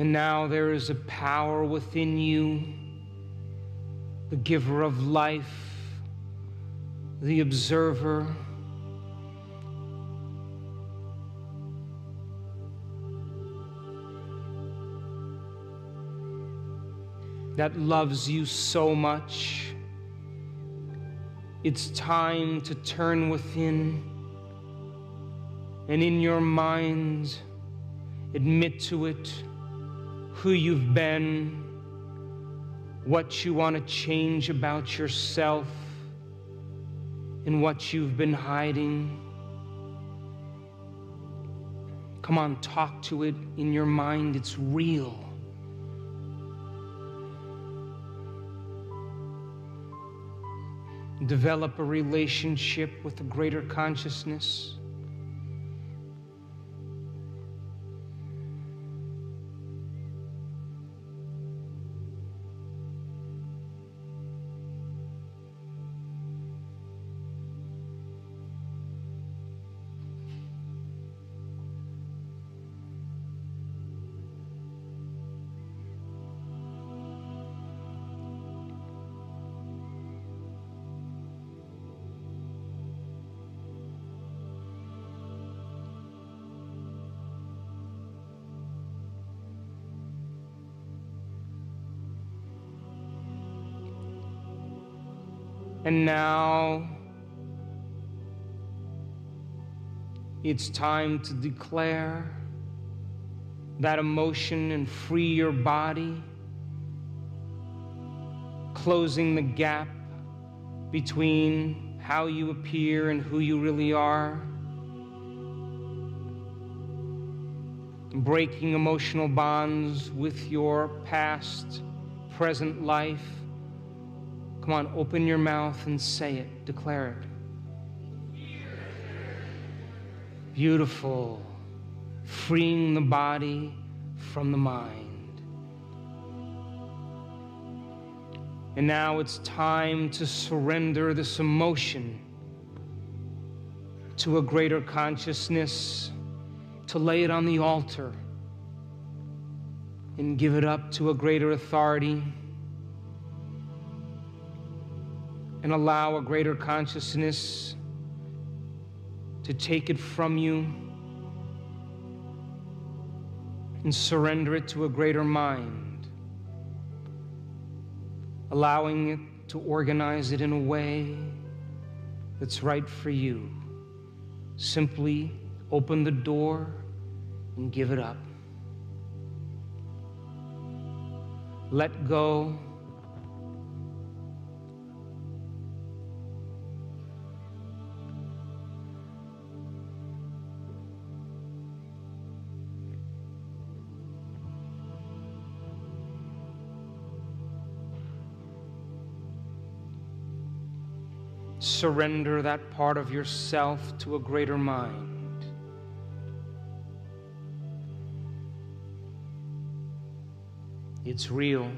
[SPEAKER 2] And now there is a power within you, the giver of life, the observer. That loves you so much. It's time to turn within and in your mind admit to it who you've been, what you want to change about yourself, and what you've been hiding. Come on, talk to it in your mind. It's real. develop a relationship with a greater consciousness. Now it's time to declare that emotion and free your body, closing the gap between how you appear and who you really are. Breaking emotional bonds with your past, present life Come on, open your mouth and say it. Declare it. Beautiful. Freeing the body from the mind. And now it's time to surrender this emotion to a greater consciousness, to lay it on the altar and give it up to a greater authority and allow a greater consciousness to take it from you and surrender it to a greater mind, allowing it to organize it in a way that's right for you. Simply open the door and give it up. Let go surrender that part of yourself to a greater mind. It's real.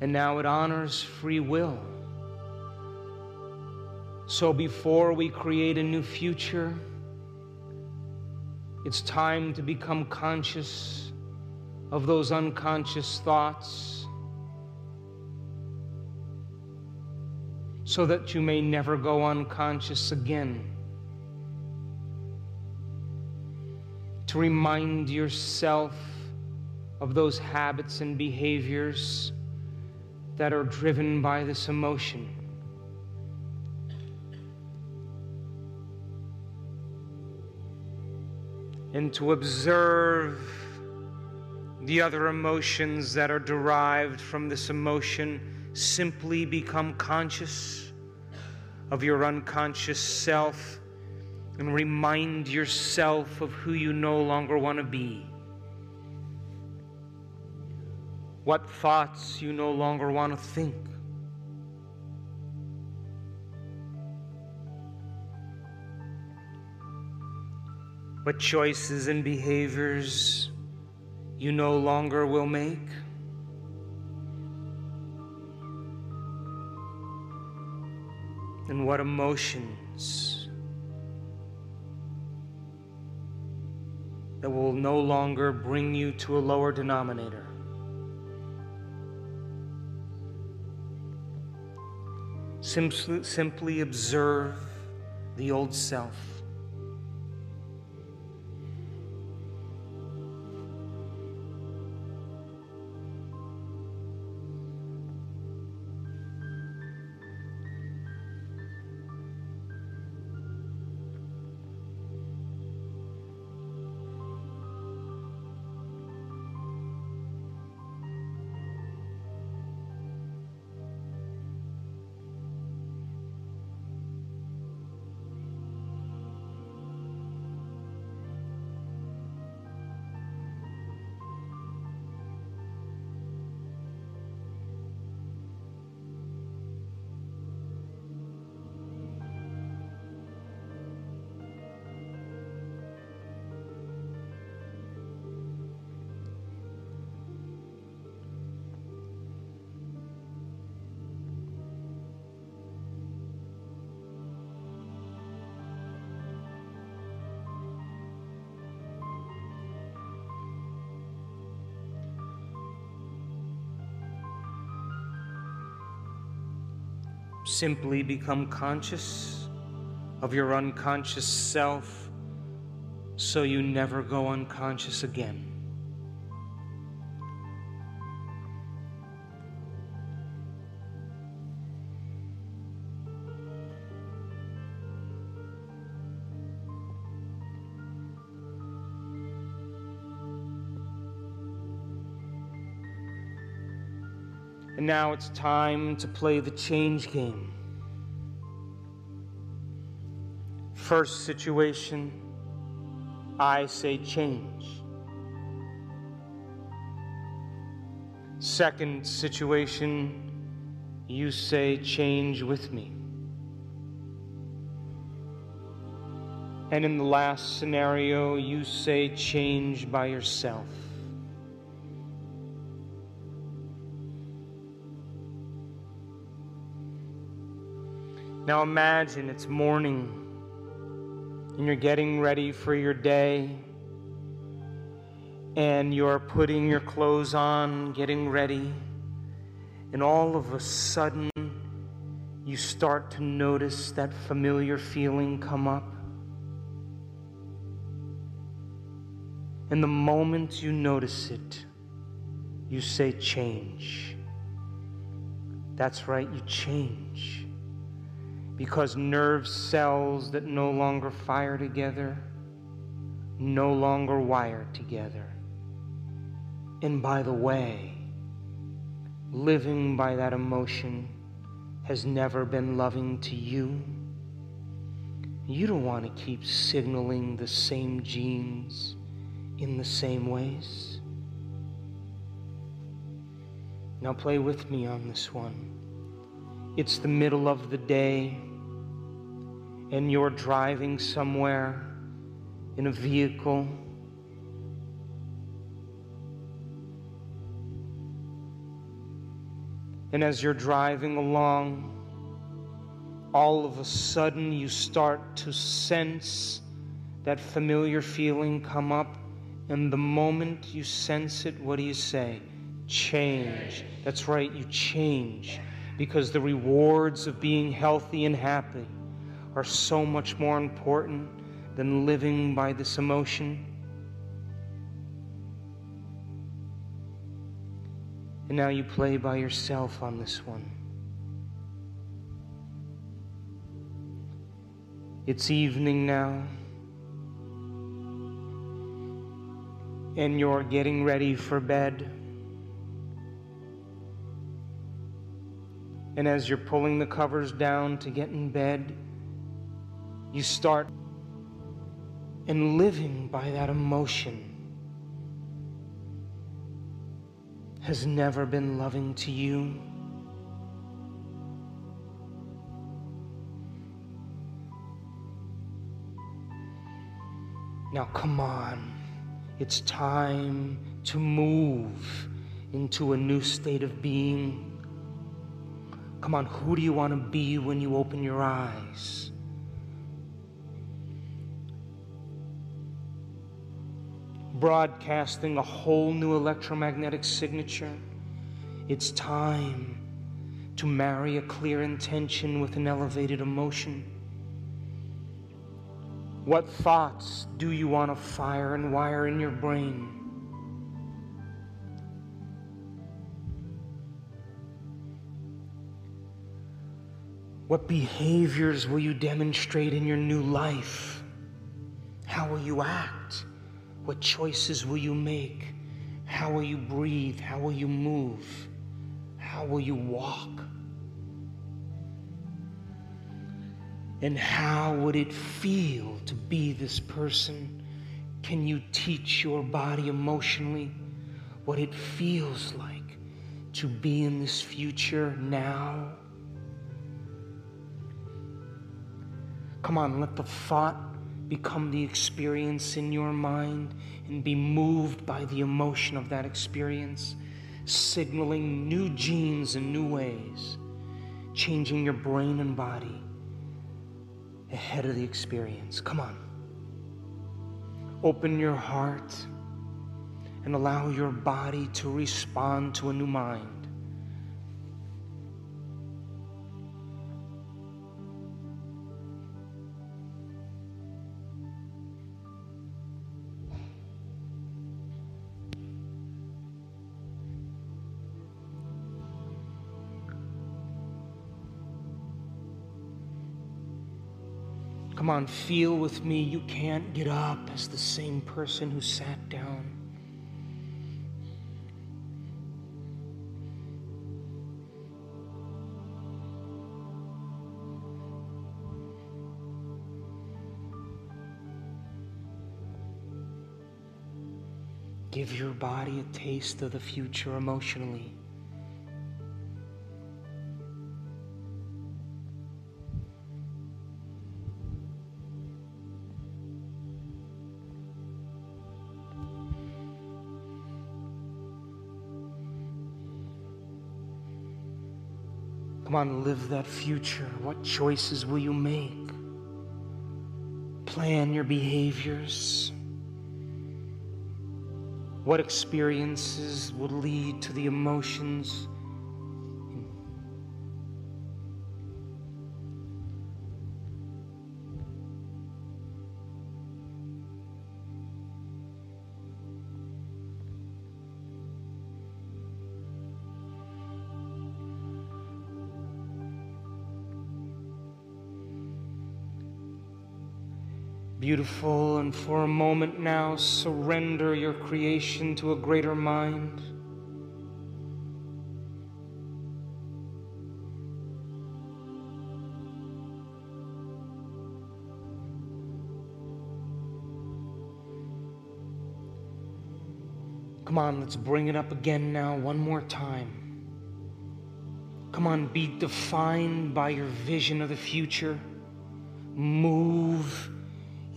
[SPEAKER 2] And now it honors free will. So before we create a new future, it's time to become conscious of those unconscious thoughts so that you may never go unconscious again. To remind yourself of those habits and behaviors that are driven by this emotion. And to observe the other emotions that are derived from this emotion, simply become conscious of your unconscious self and remind yourself of who you no longer want to be. What thoughts you no longer want to think. What choices and behaviors you no longer will make. And what emotions that will no longer bring you to a lower denominator. Simply, simply observe the old self. Simply become conscious of your unconscious self so you never go unconscious again. Now it's time to play the change game. First situation, I say change. Second situation, you say change with me. And in the last scenario, you say change by yourself. Now imagine it's morning and you're getting ready for your day and you're putting your clothes on, getting ready, and all of a sudden you start to notice that familiar feeling come up. And the moment you notice it, you say, change. That's right, you change because nerve cells that no longer fire together no longer wire together. And by the way, living by that emotion has never been loving to you. You don't want to keep signaling the same genes in the same ways. Now, play with me on this one. It's the middle of the day and you're driving somewhere in a vehicle. And as you're driving along, all of a sudden you start to sense that familiar feeling come up. And the moment you sense it, what do you say? Change. That's right, you change. Because the rewards of being healthy and happy are so much more important than living by this emotion. And now you play by yourself on this one. It's evening now, and you're getting ready for bed. And as you're pulling the covers down to get in bed, you start in living by that emotion has never been loving to you. Now, come on. It's time to move into a new state of being. Come on, who do you want to be when you open your eyes? Broadcasting a whole new electromagnetic signature. It's time to marry a clear intention with an elevated emotion. What thoughts do you want to fire and wire in your brain? What behaviors will you demonstrate in your new life? How will you act? What choices will you make? How will you breathe? How will you move? How will you walk? And how would it feel to be this person? Can you teach your body emotionally what it feels like to be in this future now? Come on, let the thought become the experience in your mind and be moved by the emotion of that experience, signaling new genes in new ways, changing your brain and body ahead of the experience. Come on. Open your heart and allow your body to respond to a new mind. Come on, feel with me. You can't get up as the same person who sat down. Give your body a taste of the future emotionally. Live that future. What choices will you make? Plan your behaviors. What experiences will lead to the emotions? Beautiful, and for a moment now, surrender your creation to a greater mind. Come on, let's bring it up again now, one more time. Come on, be defined by your vision of the future. Move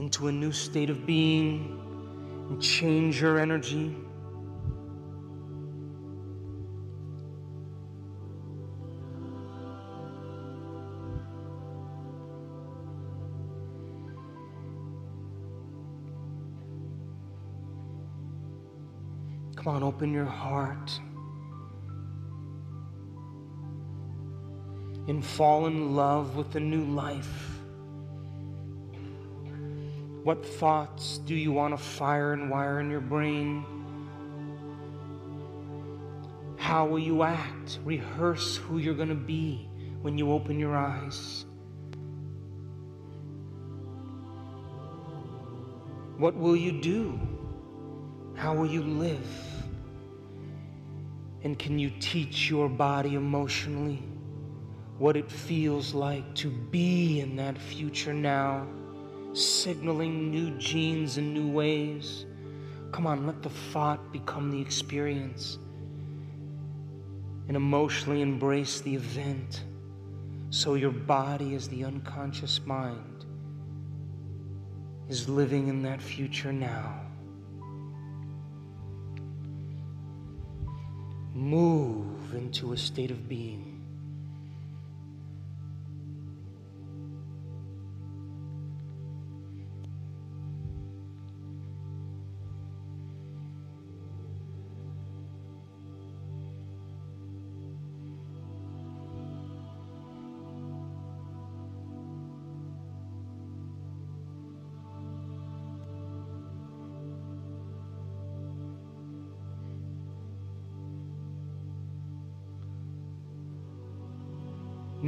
[SPEAKER 2] into a new state of being and change your energy. Come on, open your heart. And fall in love with the new life. What thoughts do you want to fire and wire in your brain? How will you act? Rehearse who you're going to be when you open your eyes. What will you do? How will you live? And can you teach your body emotionally what it feels like to be in that future now? Signaling new genes and new ways. Come on, let the thought become the experience and emotionally embrace the event so your body, as the unconscious mind, is living in that future now. Move into a state of being.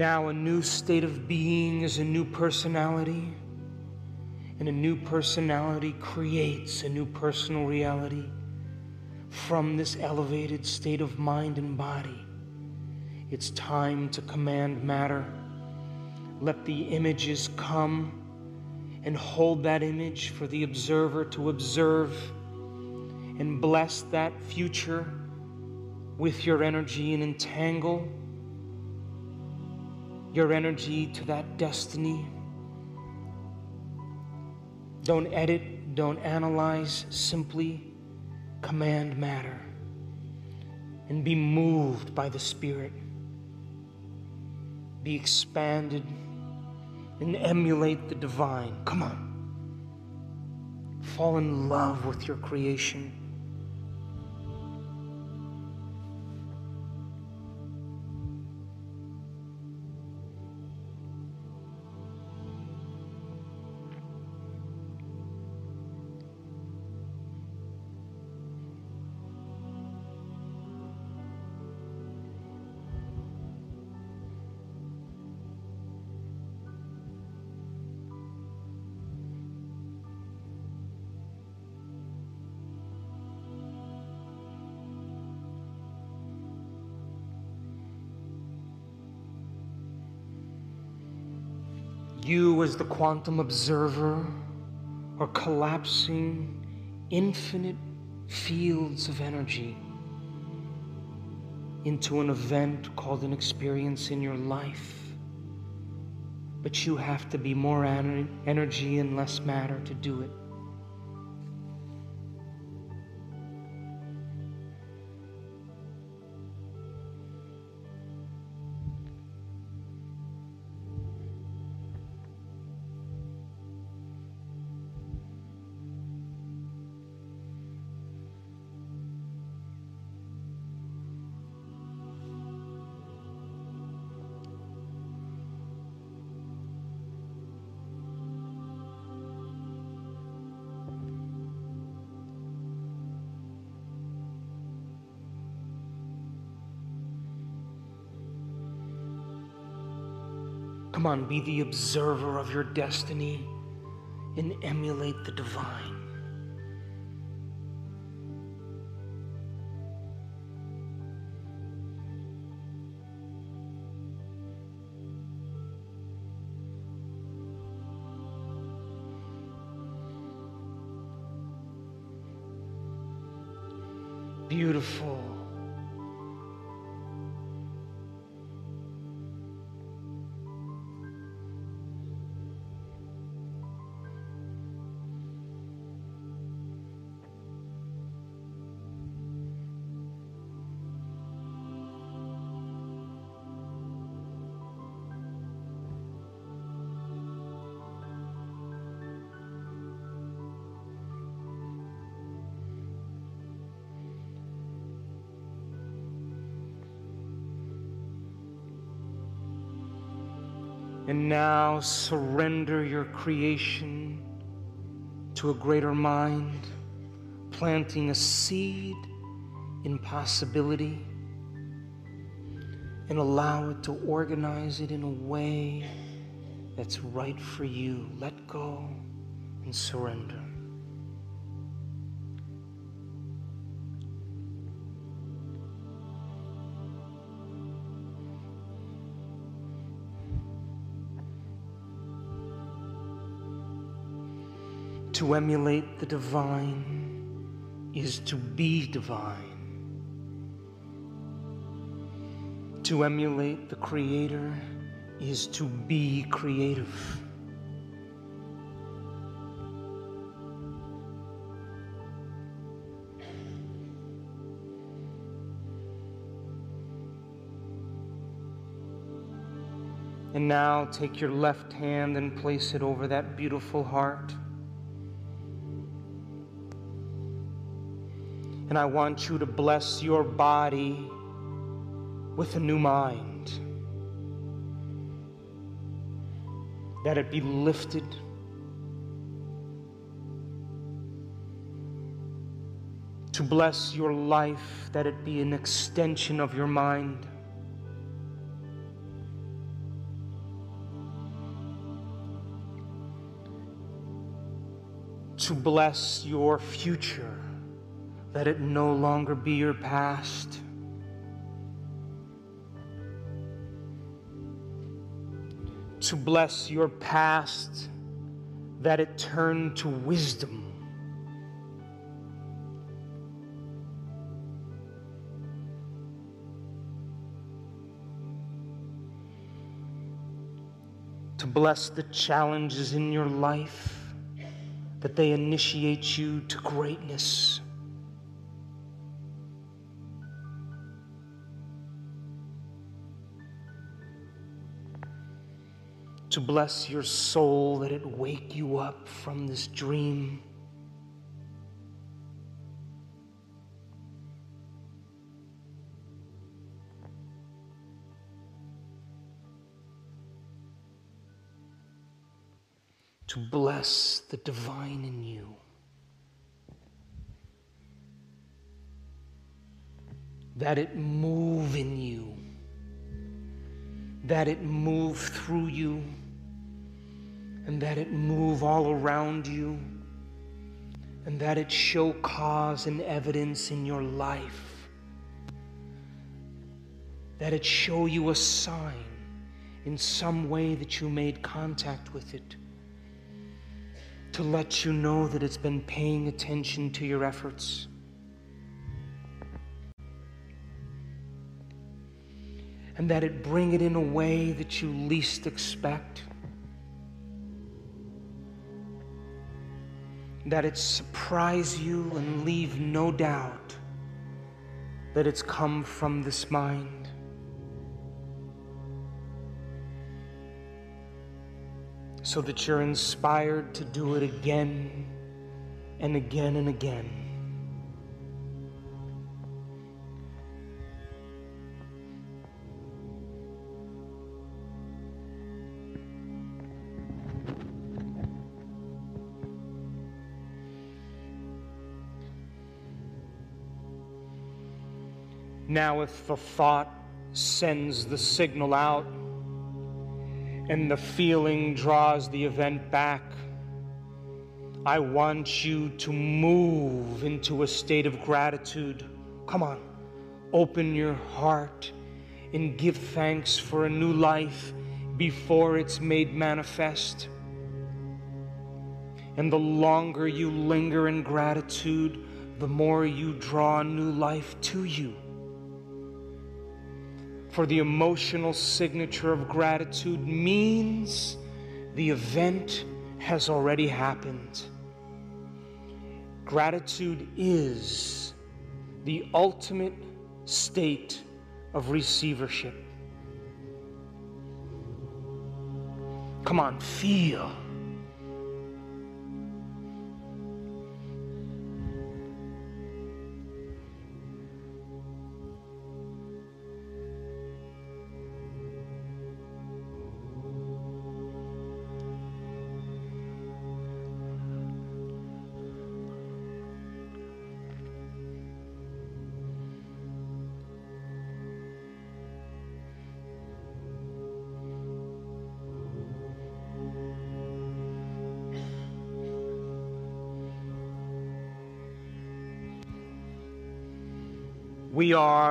[SPEAKER 2] Now, a new state of being is a new personality, and a new personality creates a new personal reality from this elevated state of mind and body. It's time to command matter. Let the images come and hold that image for the observer to observe and bless that future with your energy and entangle your energy to that destiny. Don't edit, don't analyze, simply command matter and be moved by the Spirit. Be expanded and emulate the divine. Come on. Fall in love with your creation. The quantum observer, are collapsing infinite fields of energy into an event called an experience in your life. But you have to be more energy and less matter to do it. Come on, be the observer of your destiny and emulate the divine. Creation to a greater mind, planting a seed in possibility, and allow it to organize it in a way that's right for you. Let go and surrender. To emulate the divine is to be divine. To emulate the Creator is to be creative. And now take your left hand and place it over that beautiful heart. And I want you to bless your body with a new mind. That it be lifted. To bless your life, that it be an extension of your mind. To bless your future let it no longer be your past. To bless your past, that it turn to wisdom. To bless the challenges in your life, that they initiate you to greatness. To bless your soul, that it wake you up from this dream. To bless the divine in you. That it move in you. That it move through you and that it move all around you and that it show cause and evidence in your life that it show you a sign in some way that you made contact with it, to let you know that it's been paying attention to your efforts. And that it bring it in a way that you least expect. That it surprise you and leave no doubt that it's come from this mind. so that you're inspired to do it again and again and again. Now, if the thought sends the signal out, and the feeling draws the event back. I want you to move into a state of gratitude. Come on, open your heart and give thanks for a new life before it's made manifest. And the longer you linger in gratitude, the more you draw new life to you for the emotional signature of gratitude means the event has already happened. Gratitude is the ultimate state of receivership. Come on, feel.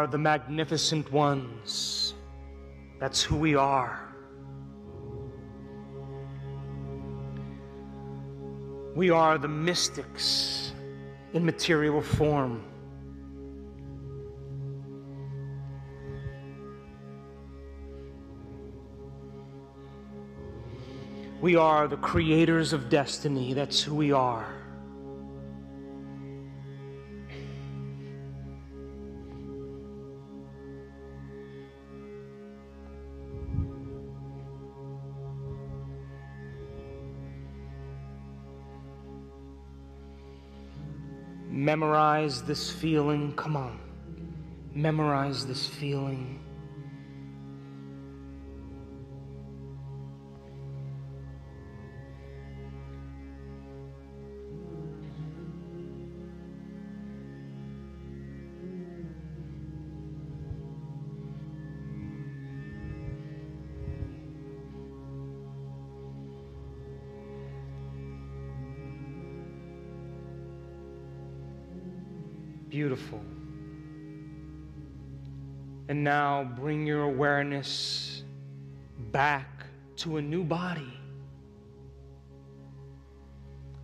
[SPEAKER 2] Are the magnificent ones. That's who we are. We are the mystics in material form. We are the creators of destiny. That's who we are. Memorize this feeling. Come on. Memorize this feeling. Beautiful. And now bring your awareness back to a new body,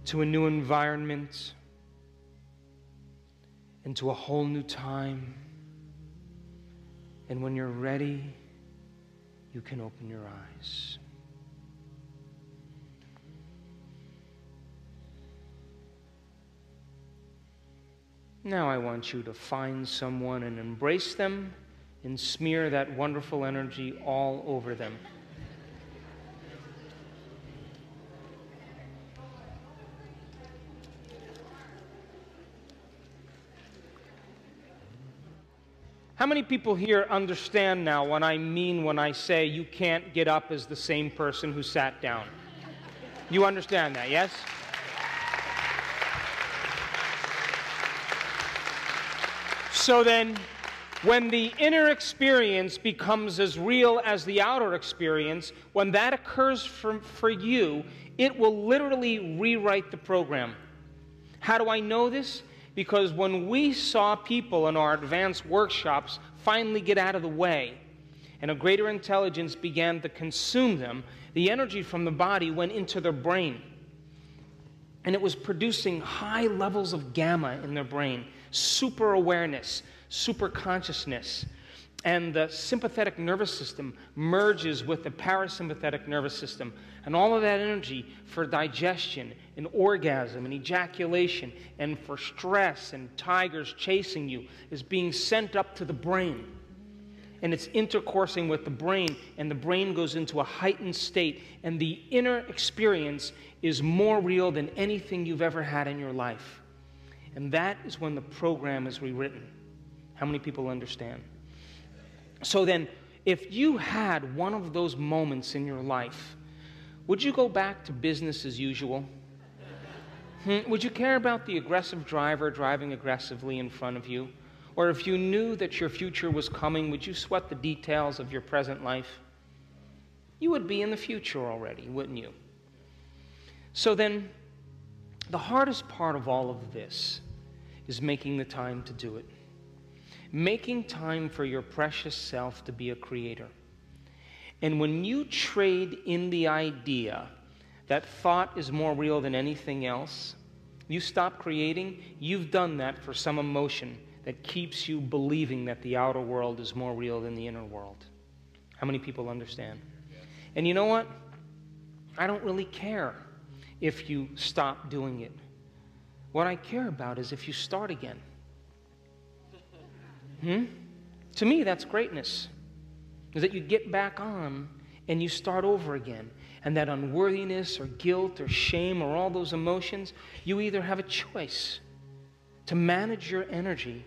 [SPEAKER 2] to a new environment, and to a whole new time. And when you're ready, you can open your eyes. Now I want you to find someone and embrace them and smear that wonderful energy all over them. How many people here understand now what I mean when I say you can't get up as the same person who sat down? You understand that, yes? So then, when the inner experience becomes as real as the outer experience, when that occurs for, for you, it will literally rewrite the program. How do I know this? Because when we saw people in our advanced workshops finally get out of the way and a greater intelligence began to consume them, the energy from the body went into their brain. And it was producing high levels of gamma in their brain, super awareness, super consciousness. And the sympathetic nervous system merges with the parasympathetic nervous system. And all of that energy for digestion and orgasm and ejaculation and for stress and tigers chasing you is being sent up to the brain and it's intercoursing with the brain, and the brain goes into a heightened state, and the inner experience is more real than anything you've ever had in your life. And that is when the program is rewritten. How many people understand? So then, if you had one of those moments in your life, would you go back to business as usual? Hmm? Would you care about the aggressive driver driving aggressively in front of you? Or if you knew that your future was coming, would you sweat the details of your present life? You would be in the future already, wouldn't you? So then, the hardest part of all of this is making the time to do it. Making time for your precious self to be a creator. And when you trade in the idea that thought is more real than anything else, you stop creating, you've done that for some emotion that keeps you believing that the outer world is more real than the inner world. How many people understand? And you know what? I don't really care if you stop doing it. What I care about is if you start again. Hmm? To me, that's greatness. Is that you get back on and you start over again. And that unworthiness or guilt or shame or all those emotions, you either have a choice to manage your energy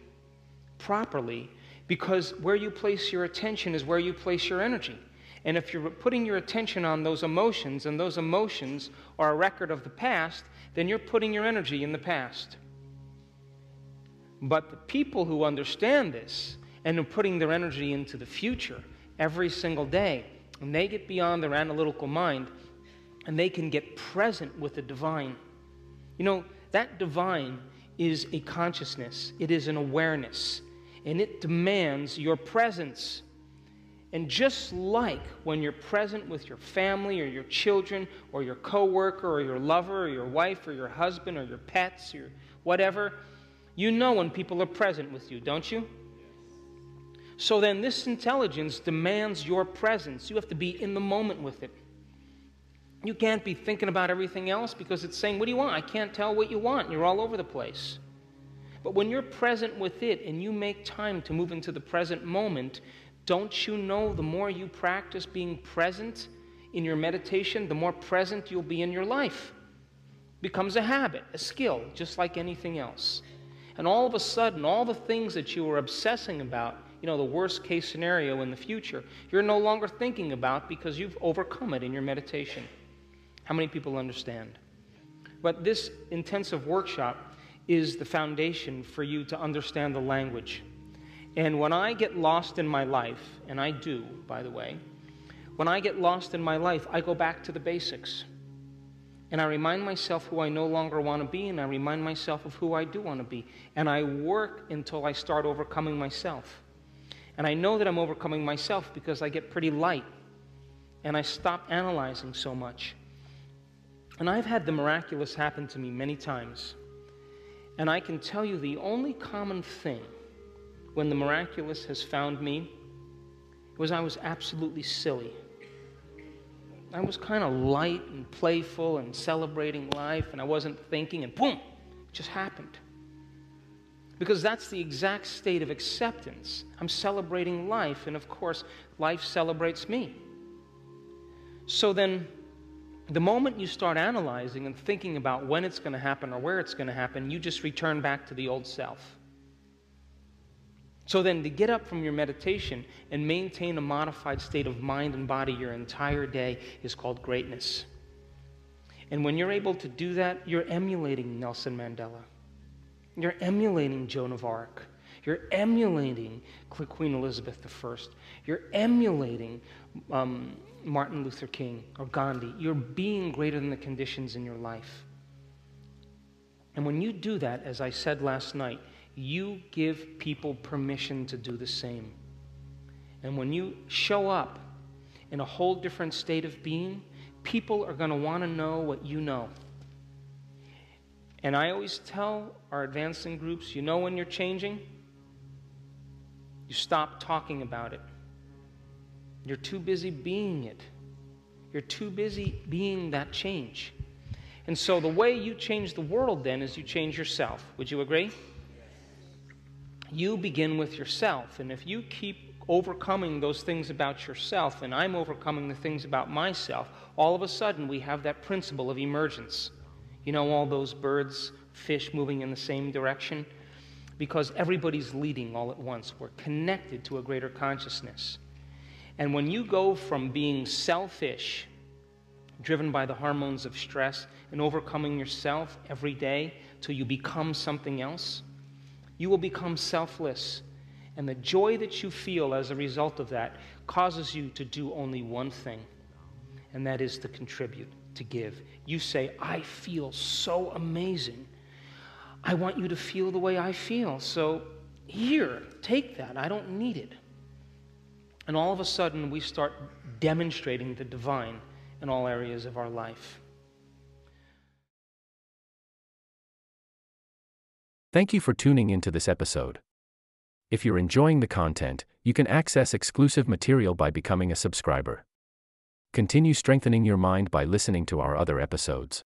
[SPEAKER 2] properly because where you place your attention is where you place your energy. And if you're putting your attention on those emotions and those emotions are a record of the past, then you're putting your energy in the past. But the people who understand this and are putting their energy into the future every single day, and they get beyond their analytical mind and they can get present with the divine. You know, that divine is a consciousness, it is an awareness, and it demands your presence. And just like when you're present with your family or your children or your coworker or your lover or your wife or your husband or your pets or whatever, you know when people are present with you, don't you? So then this intelligence demands your presence. You have to be in the moment with it. You can't be thinking about everything else because it's saying, What do you want? I can't tell what you want. You're all over the place. But when you're present with it and you make time to move into the present moment, don't you know the more you practice being present in your meditation, the more present you'll be in your life? becomes a habit, a skill, just like anything else. And all of a sudden, all the things that you were obsessing about, you know, the worst case scenario in the future, you're no longer thinking about because you've overcome it in your meditation. How many people understand? But this intensive workshop is the foundation for you to understand the language. And when I get lost in my life, and I do, by the way, when I get lost in my life, I go back to the basics. And I remind myself who I no longer want to be, and I remind myself of who I do want to be. And I work until I start overcoming myself. And I know that I'm overcoming myself because I get pretty light and I stop analyzing so much. And I've had the miraculous happen to me many times. And I can tell you the only common thing when the miraculous has found me was I was absolutely silly. I was kind of light and playful and celebrating life, and I wasn't thinking, and boom, it just happened. Because that's the exact state of acceptance. I'm celebrating life, and of course, life celebrates me. So then, the moment you start analyzing and thinking about when it's going to happen or where it's going to happen, you just return back to the old self. So then, to get up from your meditation and maintain a modified state of mind and body your entire day is called greatness. And when you're able to do that, you're emulating Nelson Mandela. You're emulating Joan of Arc. You're emulating Queen Elizabeth I. You're emulating um, Martin Luther King or Gandhi. You're being greater than the conditions in your life. And when you do that, as I said last night, you give people permission to do the same. And when you show up in a whole different state of being, people are going to want to know what you know. And I always tell our advancing groups you know when you're changing? You stop talking about it. You're too busy being it. You're too busy being that change. And so the way you change the world then is you change yourself. Would you agree? You begin with yourself. And if you keep overcoming those things about yourself and I'm overcoming the things about myself, all of a sudden we have that principle of emergence. You know, all those birds, fish moving in the same direction? Because everybody's leading all at once. We're connected to a greater consciousness. And when you go from being selfish, driven by the hormones of stress, and overcoming yourself every day till you become something else, you will become selfless. And the joy that you feel as a result of that causes you to do only one thing, and that is to contribute to give. You say, I feel so amazing. I want you to feel the way I feel. So here, take that. I don't need it. And all of a sudden, we start demonstrating the divine in all areas of our life.
[SPEAKER 1] Thank you for tuning into this episode. If you're enjoying the content, you can access exclusive material by becoming a subscriber. Continue strengthening your mind by listening to our other episodes.